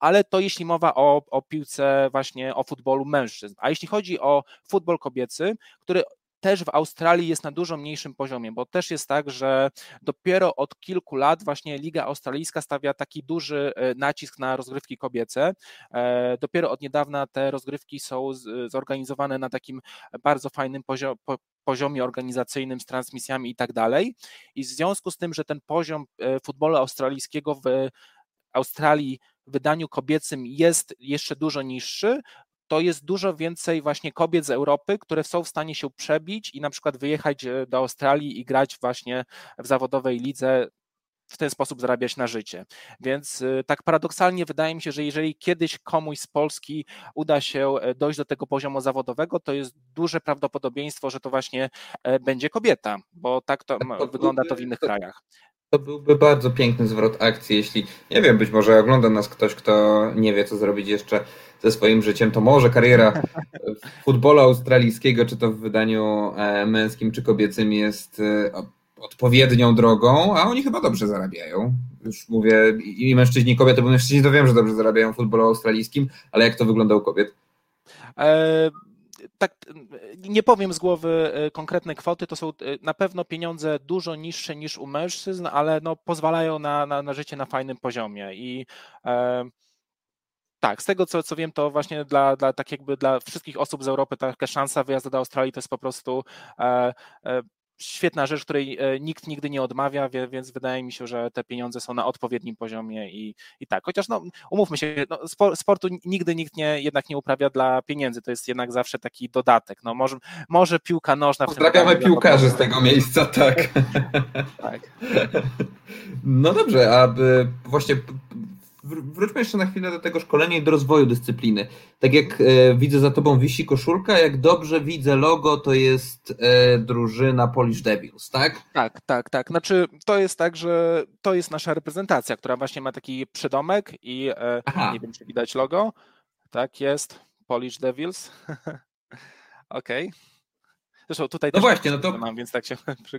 Speaker 2: ale to jeśli mowa o, o piłce, właśnie o futbolu mężczyzn. A jeśli chodzi o futbol kobiecy, który też w Australii jest na dużo mniejszym poziomie, bo też jest tak, że dopiero od kilku lat właśnie Liga Australijska stawia taki duży e, nacisk na rozgrywki kobiece. E, dopiero od niedawna te rozgrywki są zorganizowane na takim bardzo fajnym poziomie organizacyjnym z transmisjami i tak dalej. I w związku z tym, że ten poziom e, futbolu australijskiego w Australii w wydaniu kobiecym jest jeszcze dużo niższy, to jest dużo więcej właśnie kobiet z Europy, które są w stanie się przebić i na przykład wyjechać e, do Australii i grać właśnie w zawodowej lidze w ten sposób zarabiać na życie. Więc e, tak paradoksalnie wydaje mi się, że jeżeli kiedyś komuś z Polski uda się e, dojść do tego poziomu zawodowego, to jest duże prawdopodobieństwo, że to właśnie będzie kobieta, bo tak to, tak, wygląda to w innych krajach.
Speaker 1: To byłby bardzo piękny zwrot akcji, jeśli, nie wiem, być może ogląda nas ktoś, kto nie wie, co zrobić jeszcze ze swoim życiem, to może kariera futbolu australijskiego, czy to w wydaniu e, męskim, czy kobiecym jest e, odpowiednią drogą, a oni chyba dobrze zarabiają. Już mówię, i mężczyźni, i kobiety, bo mężczyźni to wiem, że dobrze zarabiają w futbolu australijskim, ale jak to wygląda u kobiet?
Speaker 2: E tak nie powiem z głowy e, konkretne kwoty, to są e, na pewno pieniądze dużo niższe niż u mężczyzn, ale no pozwalają na, na, na życie na fajnym poziomie. I e, tak, z tego co, co wiem, to właśnie dla, dla tak jakby dla wszystkich osób z Europy taka szansa wyjazdu do Australii to jest po prostu e, e, świetna rzecz, której e, nikt nigdy nie odmawia, więc wydaje mi się, że te pieniądze są na odpowiednim poziomie i, i tak. Chociaż no, umówmy się, no, sportu nigdy nikt nie, jednak nie uprawia dla pieniędzy, to jest jednak zawsze taki dodatek. No, może, może piłka nożna.
Speaker 1: Pozdrawiamy piłkarzy z tego miejsca, tak. [laughs] tak. No dobrze, a właśnie wróćmy jeszcze na chwilę do tego szkolenia i do rozwoju dyscypliny. Tak jak e, widzę za tobą wisi koszulka, jak dobrze widzę logo, to jest e, drużyna Polish Devils, tak?
Speaker 2: Tak, tak, tak. Znaczy to jest tak, że to jest nasza reprezentacja, która właśnie ma taki przydomek i e, nie wiem, czy widać logo. Tak jest, Polish Devils. [laughs] Okej. Okay. Zresztą tutaj
Speaker 1: no też właśnie, no to
Speaker 2: mam, więc tak się [laughs]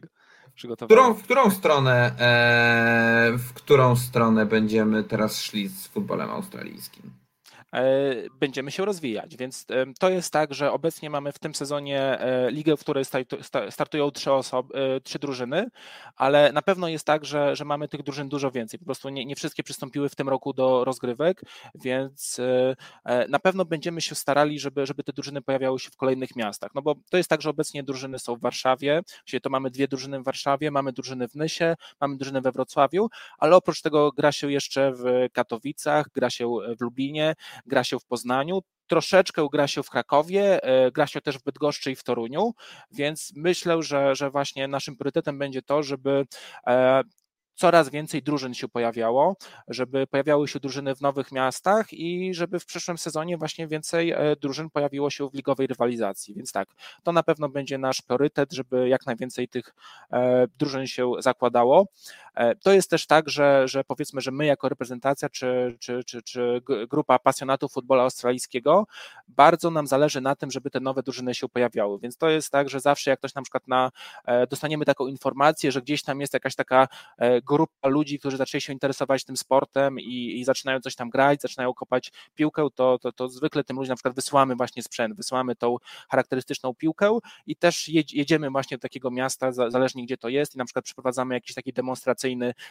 Speaker 2: przygotowałem.
Speaker 1: Którą, w którą stronę e, w którą stronę będziemy teraz szli z futbolem australijskim?
Speaker 2: E, będziemy się rozwijać. Więc e, to jest tak, że obecnie mamy w tym sezonie e, ligę, w której startują trzy osoby, trzy drużyny, ale na pewno jest tak, że, że mamy tych drużyn dużo więcej. Po prostu nie, nie wszystkie przystąpiły w tym roku do rozgrywek, więc na pewno będziemy się starali, żeby, żeby te drużyny pojawiały się w kolejnych miastach. No bo to jest tak, że obecnie drużyny są w Warszawie, czyli to mamy dwie drużyny w Warszawie, mamy drużyny w Nysie, mamy drużynę we Wrocławiu, ale oprócz tego gra się jeszcze w Katowicach, gra się w Lublinie, gra się w Poznaniu, troszeczkę gra się w Krakowie, e, gra się też w Bydgoszczy i w Toruniu, więc myślę, że, że właśnie naszym priorytetem będzie to, żeby e, coraz więcej drużyn się pojawiało, żeby pojawiały się drużyny w nowych miastach i żeby w przyszłym sezonie właśnie więcej e, drużyn pojawiło się w ligowej rywalizacji. Więc tak, to na pewno będzie nasz priorytet, żeby jak najwięcej tych drużyn się zakładało. To jest też tak, że, że powiedzmy, że my jako reprezentacja czy, czy, czy, czy grupa pasjonatów futbolu australijskiego bardzo nam zależy na tym, żeby te nowe drużyny się pojawiały, więc to jest tak, że zawsze jak ktoś na przykład na, dostaniemy taką informację, że gdzieś tam jest jakaś taka grupa ludzi, którzy zaczęli się interesować tym sportem i, i zaczynają coś tam grać, zaczynają kopać piłkę, to, to, to zwykle tym ludziom na przykład wysyłamy właśnie sprzęt, wysyłamy tą charakterystyczną piłkę i też jedziemy właśnie do takiego miasta, zależnie gdzie to jest i na przykład przeprowadzamy jakiś taki demonstracyjny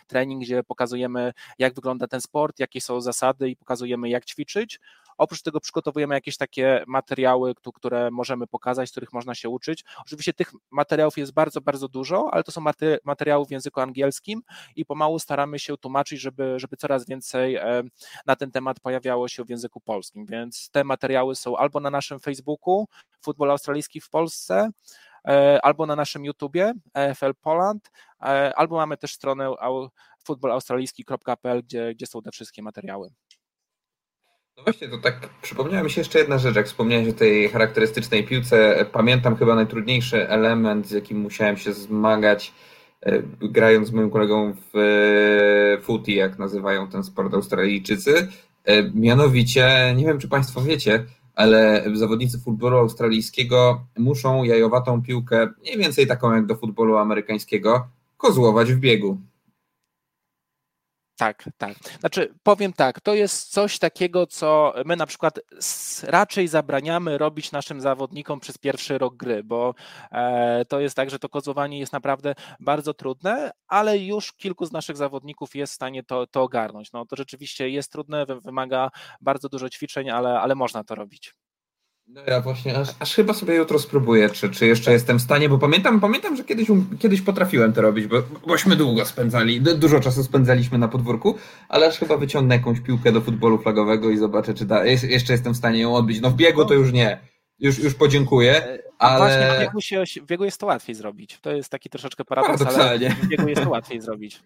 Speaker 2: trening, gdzie pokazujemy jak wygląda ten sport, jakie są zasady i pokazujemy jak ćwiczyć. Oprócz tego przygotowujemy jakieś takie materiały, które możemy pokazać, których można się uczyć. Oczywiście tych materiałów jest bardzo, bardzo dużo, ale to są materiały w języku angielskim i pomału staramy się tłumaczyć, żeby, żeby coraz więcej e, na ten temat pojawiało się w języku polskim. Więc te materiały są albo na naszym Facebooku, Futbol Australijski w Polsce, albo na naszym YouTubie EFL Poland, e, albo mamy też stronę futbolaustralijski.pl, gdzie, gdzie są te wszystkie materiały.
Speaker 1: No właśnie, to tak przypomniała mi się jeszcze jedna rzecz, jak wspomniałeś o tej charakterystycznej piłce. Pamiętam chyba najtrudniejszy element, z jakim musiałem się zmagać, e, grając z moim kolegą w e, footy, jak nazywają ten sport Australijczycy. E, mianowicie, nie wiem czy Państwo wiecie, ale zawodnicy futbolu australijskiego muszą jajowatą piłkę, mniej więcej taką jak do futbolu amerykańskiego, kozłować w biegu.
Speaker 2: Tak, tak. Znaczy, powiem tak, to jest coś takiego, co my na przykład raczej zabraniamy robić naszym zawodnikom przez pierwszy rok gry, bo e, to jest tak, że to kozłowanie jest naprawdę bardzo trudne, ale już kilku z naszych zawodników jest w stanie to, to ogarnąć. No, to rzeczywiście jest trudne, wymaga bardzo dużo ćwiczeń, ale, ale można to robić.
Speaker 1: No ja właśnie, aż, aż, chyba sobie jutro spróbuję, czy, czy jeszcze jestem w stanie, bo pamiętam, pamiętam że kiedyś, um, kiedyś potrafiłem to robić, bo, bośmy długo spędzali, dużo czasu spędzaliśmy na podwórku, ale aż chyba wyciągnę jakąś piłkę do futbolu flagowego i zobaczę, czy da, jeszcze jestem w stanie ją odbić. No w biegu to już nie, już, już podziękuję, e, ale...
Speaker 2: Właśnie w biegu, się, w biegu jest to łatwiej zrobić, to jest taki troszeczkę paradoks, ale w biegu jest to łatwiej zrobić.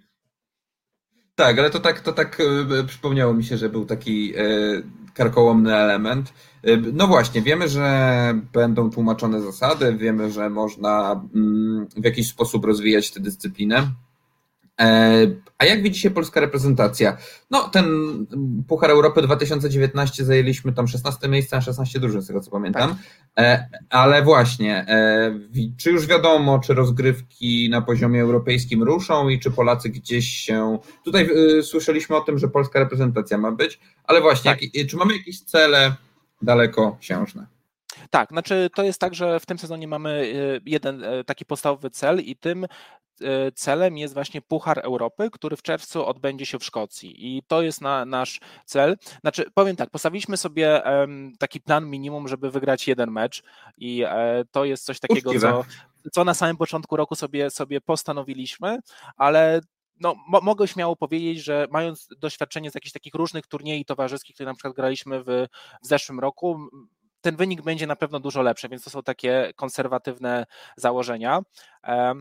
Speaker 1: Tak, ale to tak, to tak e, przypomniało mi się, że był taki e, karkołomny element. E, no właśnie, wiemy, że będą tłumaczone zasady, wiemy, że można mm, w jakiś sposób rozwijać tę dyscyplinę. E, a jak widzi się polska reprezentacja? No, ten Puchar Europy 2019 zajęliśmy tam 16 miejsce na 16 drużyn, z tego co pamiętam. Tak. E, ale właśnie, e, czy już wiadomo, czy rozgrywki na poziomie europejskim ruszą i czy Polacy gdzieś się. Tutaj słyszeliśmy o tym, że polska reprezentacja ma być, ale właśnie, tak. jak, czy mamy jakieś cele dalekosiężne?
Speaker 2: Tak, znaczy to jest tak, że w tym sezonie mamy jeden taki podstawowy cel i tym E, celem jest właśnie Puchar Europy, który w czerwcu odbędzie się w Szkocji i to jest na, nasz cel. Znaczy, powiem tak, postawiliśmy sobie taki plan minimum, żeby wygrać jeden mecz i e, to jest coś takiego, co, co na samym początku roku sobie, sobie postanowiliśmy, ale no, mo mogę śmiało powiedzieć, że mając doświadczenie z jakichś takich różnych turniejów towarzyskich, które na przykład graliśmy w, w zeszłym roku, ten wynik będzie na pewno dużo lepszy, więc to są takie konserwatywne założenia. E,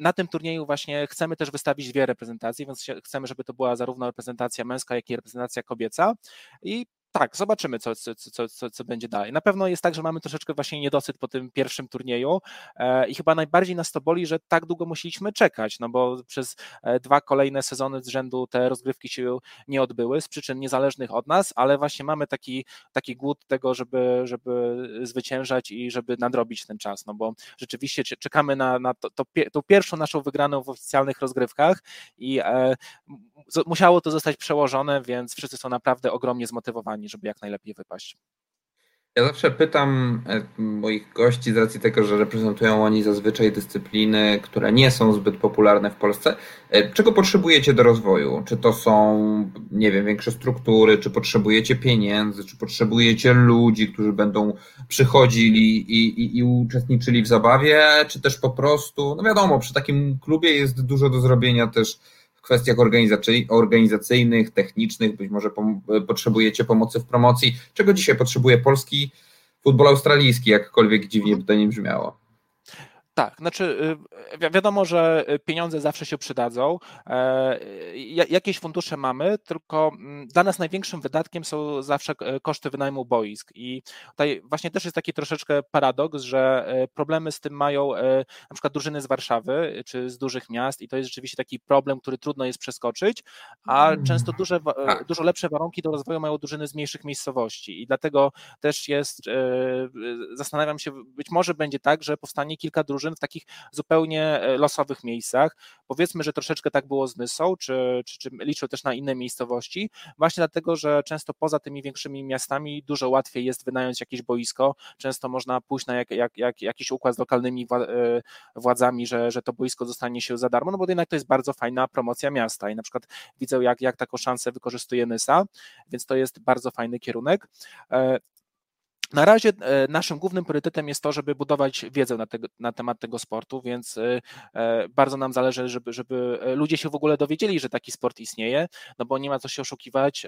Speaker 2: na tym turnieju właśnie chcemy też wystawić dwie reprezentacje, więc chcemy, żeby to była zarówno reprezentacja męska, jak i reprezentacja kobieca. I tak, zobaczymy, co, co, co, co, będzie dalej. Na pewno jest tak, że mamy troszeczkę właśnie niedosyt po tym pierwszym turnieju e, i chyba najbardziej nas to boli, że tak długo musieliśmy czekać, no bo przez e, dwa kolejne sezony z rzędu te rozgrywki się nie odbyły z przyczyn niezależnych od nas, ale właśnie mamy taki, taki głód tego, żeby, żeby zwyciężać i żeby nadrobić ten czas, no bo rzeczywiście czekamy na, na to, to, tą pierwszą naszą wygraną w oficjalnych rozgrywkach i e, musiało to zostać przełożone, więc wszyscy są naprawdę ogromnie zmotywowani, żeby jak najlepiej wypaść.
Speaker 1: Ja zawsze pytam e, moich gości z racji tego, że reprezentują oni zazwyczaj dyscypliny, które nie są zbyt popularne w Polsce. E, czego potrzebujecie do rozwoju? Czy to są, nie wiem, większe struktury, czy potrzebujecie pieniędzy, czy potrzebujecie ludzi, którzy będą przychodzili i, i, i uczestniczyli w zabawie, czy też po prostu, no wiadomo, przy takim klubie jest dużo do zrobienia też w kwestiach organizacyjnych, technicznych, być może potrzebujecie pomocy w promocji. Czego dzisiaj potrzebuje polski futbol australijski, jakkolwiek dziwnie by to nie brzmiało?
Speaker 2: Tak, znaczy wi wiadomo, że pieniądze zawsze się przydadzą. Jakieś fundusze mamy, tylko mm, dla nas największym wydatkiem są zawsze koszty wynajmu boisk. I tutaj właśnie też jest taki troszeczkę paradoks, że problemy z tym mają na przykład drużyny z Warszawy czy z dużych miast, i to jest rzeczywiście taki problem, który trudno jest przeskoczyć, a mm. często duże, tak. dużo lepsze warunki do rozwoju mają drużyny z mniejszych miejscowości. I dlatego też jest, zastanawiam się, być może będzie tak, że powstanie kilka drużyn w takich zupełnie e, losowych miejscach. Powiedzmy, że troszeczkę tak było z Nysą, czy, czy, czy liczę też na inne miejscowości, właśnie dlatego, że często poza tymi większymi miastami dużo łatwiej jest wynająć jakieś boisko, często można pójść na jak, jak, jak, jakiś układ z lokalnymi e, władzami, że, że to boisko zostanie się za darmo, no bo jednak to jest bardzo fajna promocja miasta i na przykład widzę, jak, jak taką szansę wykorzystuje Nysa, więc to jest bardzo fajny kierunek. Na razie e, naszym głównym priorytetem jest to, żeby budować wiedzę na, na temat tego sportu, więc e, e, bardzo nam zależy, żeby, żeby ludzie się w ogóle dowiedzieli, że taki sport istnieje, no bo nie ma co się oszukiwać.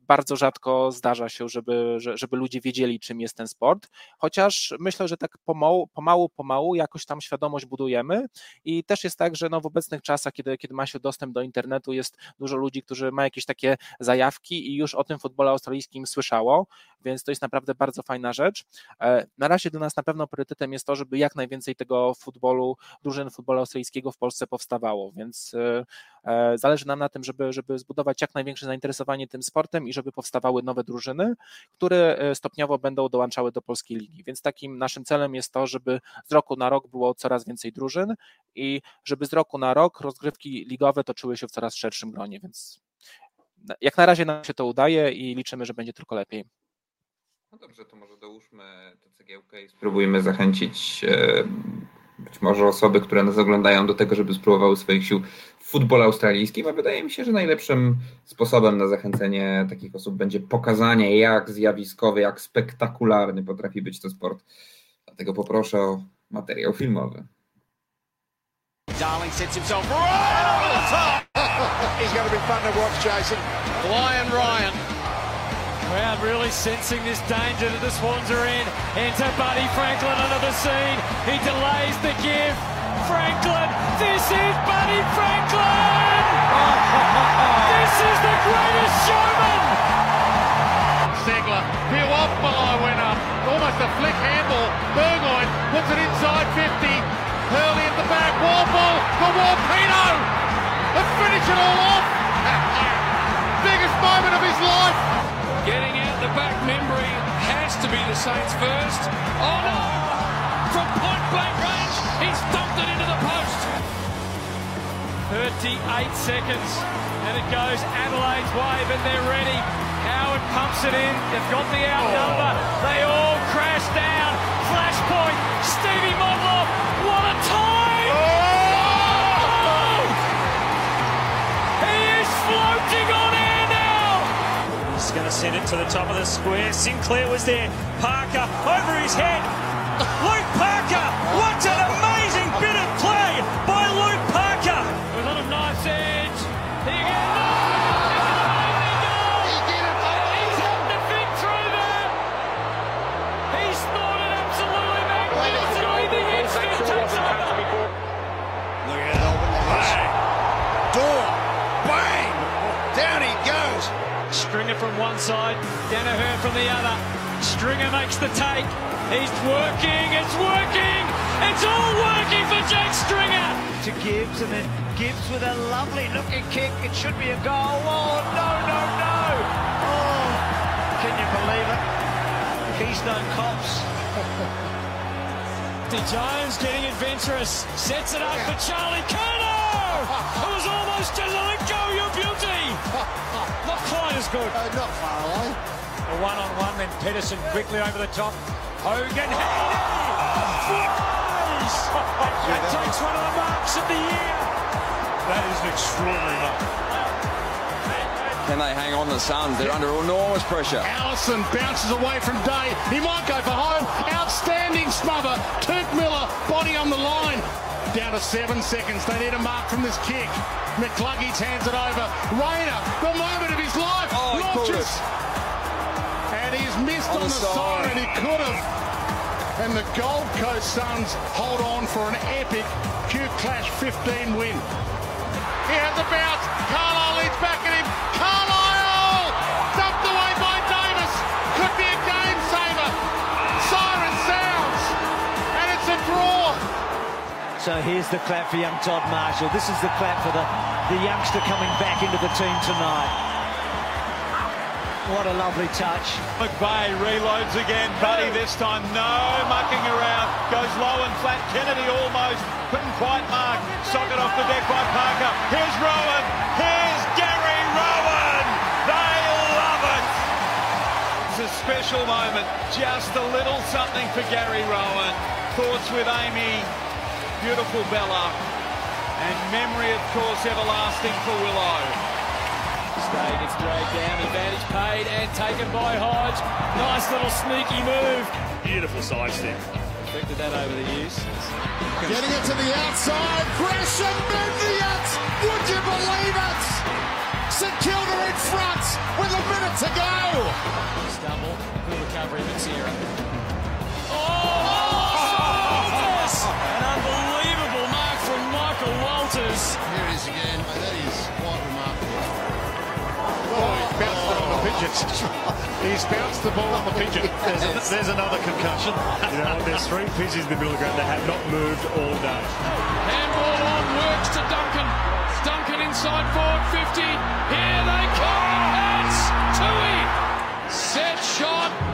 Speaker 2: Bardzo rzadko zdarza się, żeby, żeby ludzie wiedzieli, czym jest ten sport, chociaż myślę, że tak pomału, pomału, pomału jakoś tam świadomość budujemy i też jest tak, że no w obecnych czasach, kiedy, kiedy ma się dostęp do internetu, jest dużo ludzi, którzy ma jakieś takie zajawki i już o tym futbolu australijskim słyszało, więc to jest naprawdę bardzo fajna rzecz. E, na razie dla nas na pewno priorytetem jest to, żeby jak najwięcej tego futbolu, drużyn futbolu australijskiego w Polsce powstawało, więc e, e, zależy nam na tym, żeby, żeby zbudować jak największe zainteresowanie tym sportem i żeby powstawały nowe drużyny, które stopniowo będą dołączały do polskiej ligi. Więc takim naszym celem jest to, żeby z roku na rok było coraz więcej drużyn i żeby z roku na rok rozgrywki ligowe toczyły się w coraz szerszym gronie, więc jak na razie nam się to udaje i liczymy, że będzie tylko lepiej.
Speaker 1: No dobrze, to może dołóżmy tę cegiełkę i spróbujmy zachęcić e, być może osoby, które nas oglądają do tego, żeby spróbowały swoich sił w futbolu australijskim, a wydaje mi się, że najlepszym sposobem na zachęcenie takich osób będzie pokazanie, jak zjawiskowy, jak spektakularny potrafi być to sport. Dlatego poproszę o materiał filmowy. Darling sets himself right over the top. He's going to be fun to watch, Jason. Lion Ryan. Crowd really sensing this danger that the Swans are in. Enter Buddy Franklin under the scene. He delays the give. Franklin, this is Buddy Franklin! [laughs] this is the greatest showman! Segler, Piwapalo went up. Almost a flick handball. Burgoyne puts it inside 50. Hurley at the back. Wall ball for Warpino. Let's finish it all off. [laughs] Biggest moment of his life. Back memory has to be the Saints first. Oh no! From point blank range, he's dumped it into the post. 38 seconds, and it goes Adelaide's way, but they're ready. Howard pumps it in. They've got the outnumber. They all crash down. Flashpoint. Stevie Modlow. Send it to the top of the square. Sinclair was there. Parker over his head. Danaher from the other. Stringer makes the take. He's working, it's working! It's all working for Jake Stringer! To Gibbs, and then Gibbs with a lovely looking kick. It should be a goal. Oh, no, no, no! Oh, can you believe it? Keystone Cops. [laughs] Jones getting adventurous, sets it up for Charlie Kerno! It was almost just a let go, your beauty! [laughs] Not quite as good. Uh, not far away. A one-on-one, then Pedersen quickly over the top. Hogan, Haney! That takes one of the marks of the year. That is an extraordinary mark. Can they hang on the Suns? They're under enormous pressure. Allison bounces away from Day. He might go for home. Outstanding smother. Turk Miller, body on the line. Down to seven seconds. They need a mark from this kick. McCluggage hands it over. Rayner, the moment of his life, oh, launches. And he's missed on, on the, the siren. He could have.
Speaker 6: and the Gold Coast Suns hold on for an epic Q Clash 15 win. He has a bounce. Carlisle leads back at him. Carlisle dumped away by Davis. Could be a game saver. Siren sounds, and it's a draw.
Speaker 7: So here's the clap for young Todd Marshall. This is the clap for the, the youngster coming back into the team tonight. What a lovely touch.
Speaker 4: McVeigh reloads again. Buddy this time, no mucking around. Goes low and flat. Kennedy almost couldn't quite mark. Socket off the deck by Parker. Here's Rowan. Here's Gary Rowan. They love it. It's a special moment. Just a little something for Gary Rowan. Thoughts with Amy. Beautiful Bella. And memory, of course, everlasting for Willow.
Speaker 8: Stay gets dragged down, advantage paid and taken by Hodge. Nice little sneaky move.
Speaker 4: Beautiful side step.
Speaker 8: Expected that over the years.
Speaker 6: Getting it to the outside. Gresham Mendiant. Would you believe it? St Kilda in front with a minute to go.
Speaker 8: Stumble. Good recovery, Matsira. Oh, [laughs] Walters! An unbelievable mark from Michael Walters.
Speaker 6: Here it is again. That is quite remarkable. Oh, he bounced it on the pigeon. He's bounced the ball on the pigeon. [laughs]
Speaker 4: There's, a, there's another concussion.
Speaker 5: You know, there's three pigeons in the middle of the ground that have not moved all day.
Speaker 8: Handball on, works to Duncan. Duncan inside forward 50. Here they come. It's Tui. Set shot.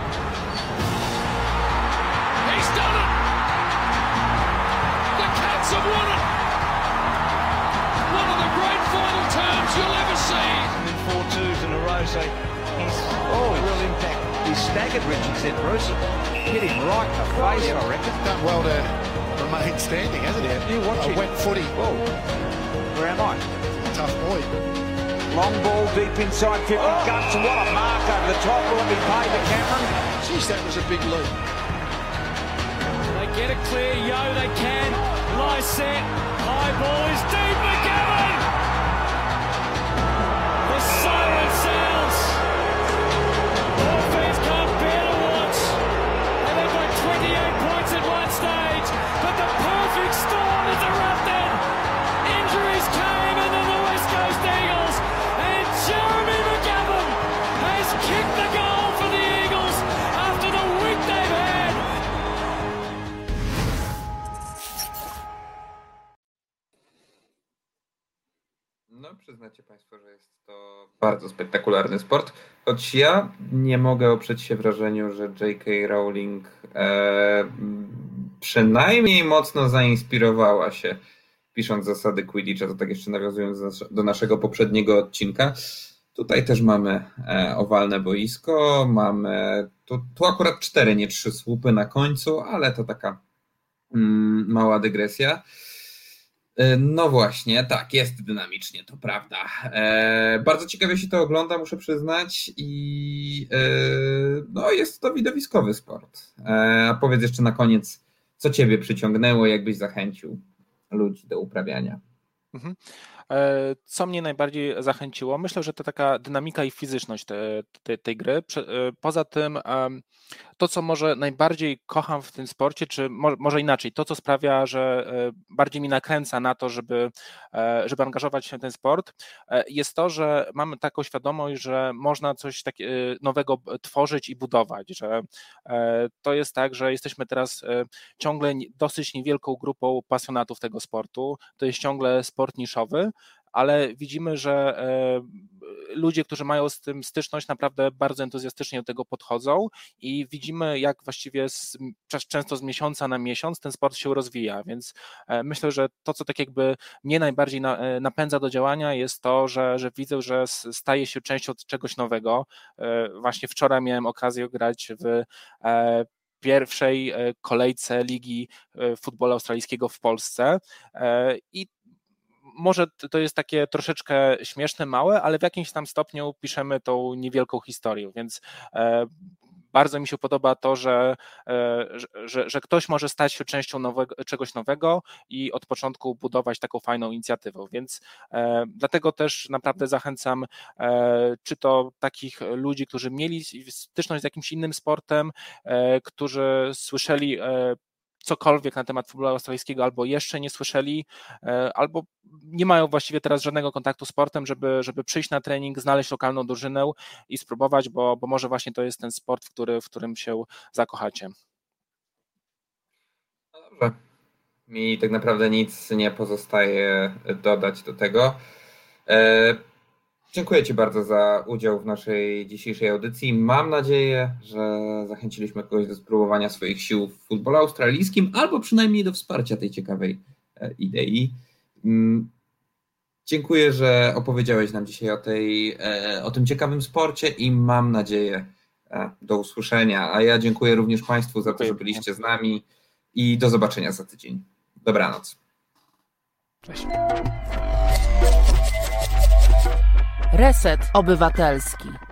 Speaker 7: Twos in a row, so he's oh, real impact. He staggered Richard said Bruce. Hit him right in the face, I reckon.
Speaker 6: Done well to remain standing, hasn't he?
Speaker 7: You watch
Speaker 6: a
Speaker 7: it.
Speaker 6: wet footy.
Speaker 7: Whoa. Where am I?
Speaker 6: Tough boy.
Speaker 7: Long ball deep inside 50 guts. What a mark over the top. Will it be paid to Cameron?
Speaker 6: Jeez, that was a big lead.
Speaker 8: They get it clear. Yo, they can. Lie set. High ball is deep. McGavin. 98 points at one stage, but the perfect storm has erupted. Injuries came, and then the West Coast Eagles and Jeremy McGovern has kicked the goal for the Eagles after the week they've had.
Speaker 1: No, przyznacie Państwo, że jest to bardzo spektakularny sport. Choć ja nie mogę oprzeć się wrażeniu, że J.K. Rowling e, przynajmniej mocno zainspirowała się pisząc zasady Quidditcha, to tak jeszcze nawiązując do, nas- do naszego poprzedniego odcinka. Tutaj też mamy e, owalne boisko, mamy tu, tu akurat cztery, nie trzy słupy na końcu, ale to taka mm, mała dygresja. E, No właśnie, tak, jest dynamicznie, to prawda. E, bardzo ciekawie się to ogląda, muszę przyznać, i e, no, jest to widowiskowy sport. E, powiedz jeszcze na koniec, co Ciebie przyciągnęło, jakbyś zachęcił ludzi do uprawiania?
Speaker 2: Mhm. E, Co mnie najbardziej zachęciło? Myślę, że to taka dynamika i fizyczność te, te, tej gry. E, Poza tym, to co może najbardziej kocham w tym sporcie, czy mo- może inaczej, to co sprawia, że e, bardziej mi nakręca na to, żeby, e, żeby angażować się w ten sport, e, jest to, że mamy taką świadomość, że można coś tak, nowego tworzyć i budować, że to jest tak, że jesteśmy teraz ciągle dosyć niewielką grupą pasjonatów tego sportu. To jest ciągle sport niszowy, ale widzimy, że e, ludzie, którzy mają z tym styczność, naprawdę bardzo entuzjastycznie do tego podchodzą i widzimy, jak właściwie z, często z miesiąca na miesiąc ten sport się rozwija, więc e, myślę, że to, co tak jakby mnie najbardziej na, e, napędza do działania, jest to, że, że widzę, że staje się częścią czegoś nowego. Właśnie wczoraj miałem okazję grać w pierwszej kolejce Ligi Futbolu Australijskiego w Polsce i może to jest takie troszeczkę śmieszne, małe, ale w jakimś tam stopniu piszemy tą niewielką historię, więc e, bardzo mi się podoba to, że, że, że ktoś może stać się częścią nowego, czegoś nowego i od początku budować taką fajną inicjatywę. Więc dlatego też naprawdę zachęcam, czy to takich ludzi, którzy mieli styczność z jakimś innym sportem, którzy słyszeli cokolwiek na temat futbolu australijskiego albo jeszcze nie słyszeli, e, albo nie mają właściwie teraz żadnego kontaktu z sportem, żeby, żeby przyjść na trening, znaleźć lokalną drużynę i spróbować, bo, bo może właśnie to jest ten sport, w, który, w którym się zakochacie.
Speaker 1: No dobrze. Mi tak naprawdę nic nie pozostaje dodać do tego. E, Dziękuję Ci bardzo za udział w naszej dzisiejszej audycji. Mam nadzieję, że zachęciliśmy kogoś do spróbowania swoich sił w futbolu australijskim, albo przynajmniej do wsparcia tej ciekawej e, idei. Mm, dziękuję, że opowiedziałeś nam dzisiaj o, tej, e, o tym ciekawym sporcie i mam nadzieję e, do usłyszenia. A ja dziękuję również Państwu za to, że byliście z nami i do zobaczenia za tydzień. Dobranoc. Cześć.
Speaker 9: Reset Obywatelski.